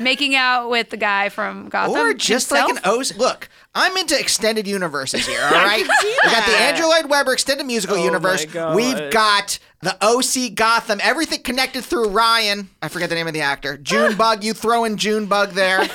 making out with the guy from Gotham. Or just himself? like an OC. Look, I'm into extended universes here, all right? We got the. Andrew Lloyd Webber extended musical Oh my universe. God. We've got the OC Gotham, everything connected through Ryan. I forget the name of the actor. Junebug, you throw in Junebug there.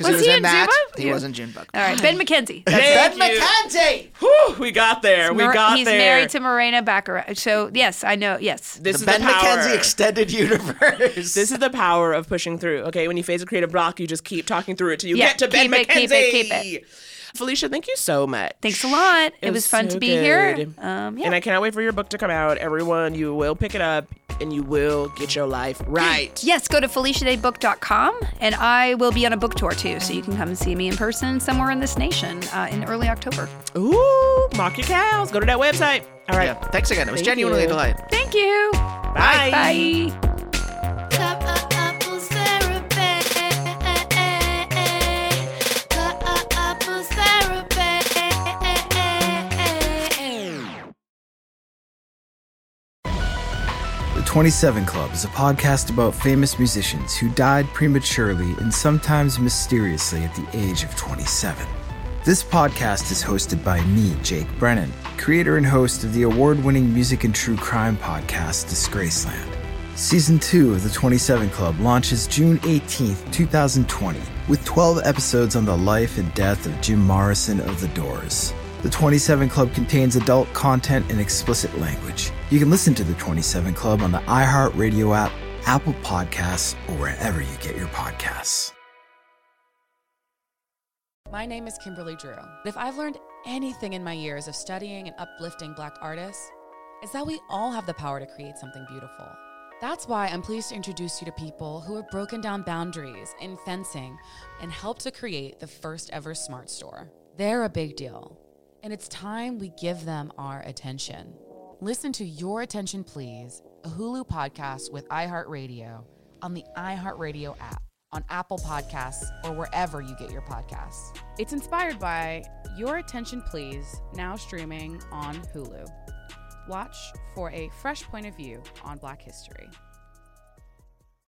Because he Was was he in in that. He Yeah. was in Junebug. All right, Ben McKenzie. Ben Thank you. McKenzie! Whew, we got there. We Mar- got he's there. married to Morena Baccarin. So yes, I know. Yes. this The is Ben the power. McKenzie extended universe. This is the power of pushing through. Okay, when you face a creative block, you just keep talking through it till you Yeah, get to Ben keep it, McKenzie. keep it, keep it. Felicia, thank you so much. Thanks a lot. It, It was, was fun so to be here. Um, yeah. And I cannot wait for your book to come out. Everyone, you will pick it up and you will get your life right. Yes, go to FeliciaDayBook.com, and I will be on a book tour too, so you can come and see me in person somewhere in this nation uh, in early October. Ooh, mock your cows. Go to that website. All right. Yeah, thanks again. It was Thank genuinely you. a delight. Thank you. Bye. Bye. 27 Club is a podcast about famous musicians who died prematurely and sometimes mysteriously at the age of 27. This podcast is hosted by me, Jake Brennan, creator and host of the award winning music and true crime podcast, Disgraceland. Season 2 of the 27 Club launches June 18th, 2020, with 12 episodes on the life and death of Jim Morrison of The Doors. The 27 Club contains adult content and explicit language. You can listen to the 27 Club on the iHeartRadio app, Apple Podcasts, or wherever you get your podcasts. My name is Kimberly Drew. If I've learned anything in my years of studying and uplifting Black artists, it's that we all have the power to create something beautiful. That's why I'm pleased to introduce you to people who have broken down boundaries in fencing and helped to create the first ever smart store. They're a big deal, and it's time we give them our attention. Listen to Your Attention Please, a Hulu podcast with iHeartRadio on the iHeartRadio app, on Apple Podcasts, or wherever you get your podcasts. It's inspired by Your Attention Please, now streaming on Hulu. Watch for a fresh point of view on Black history.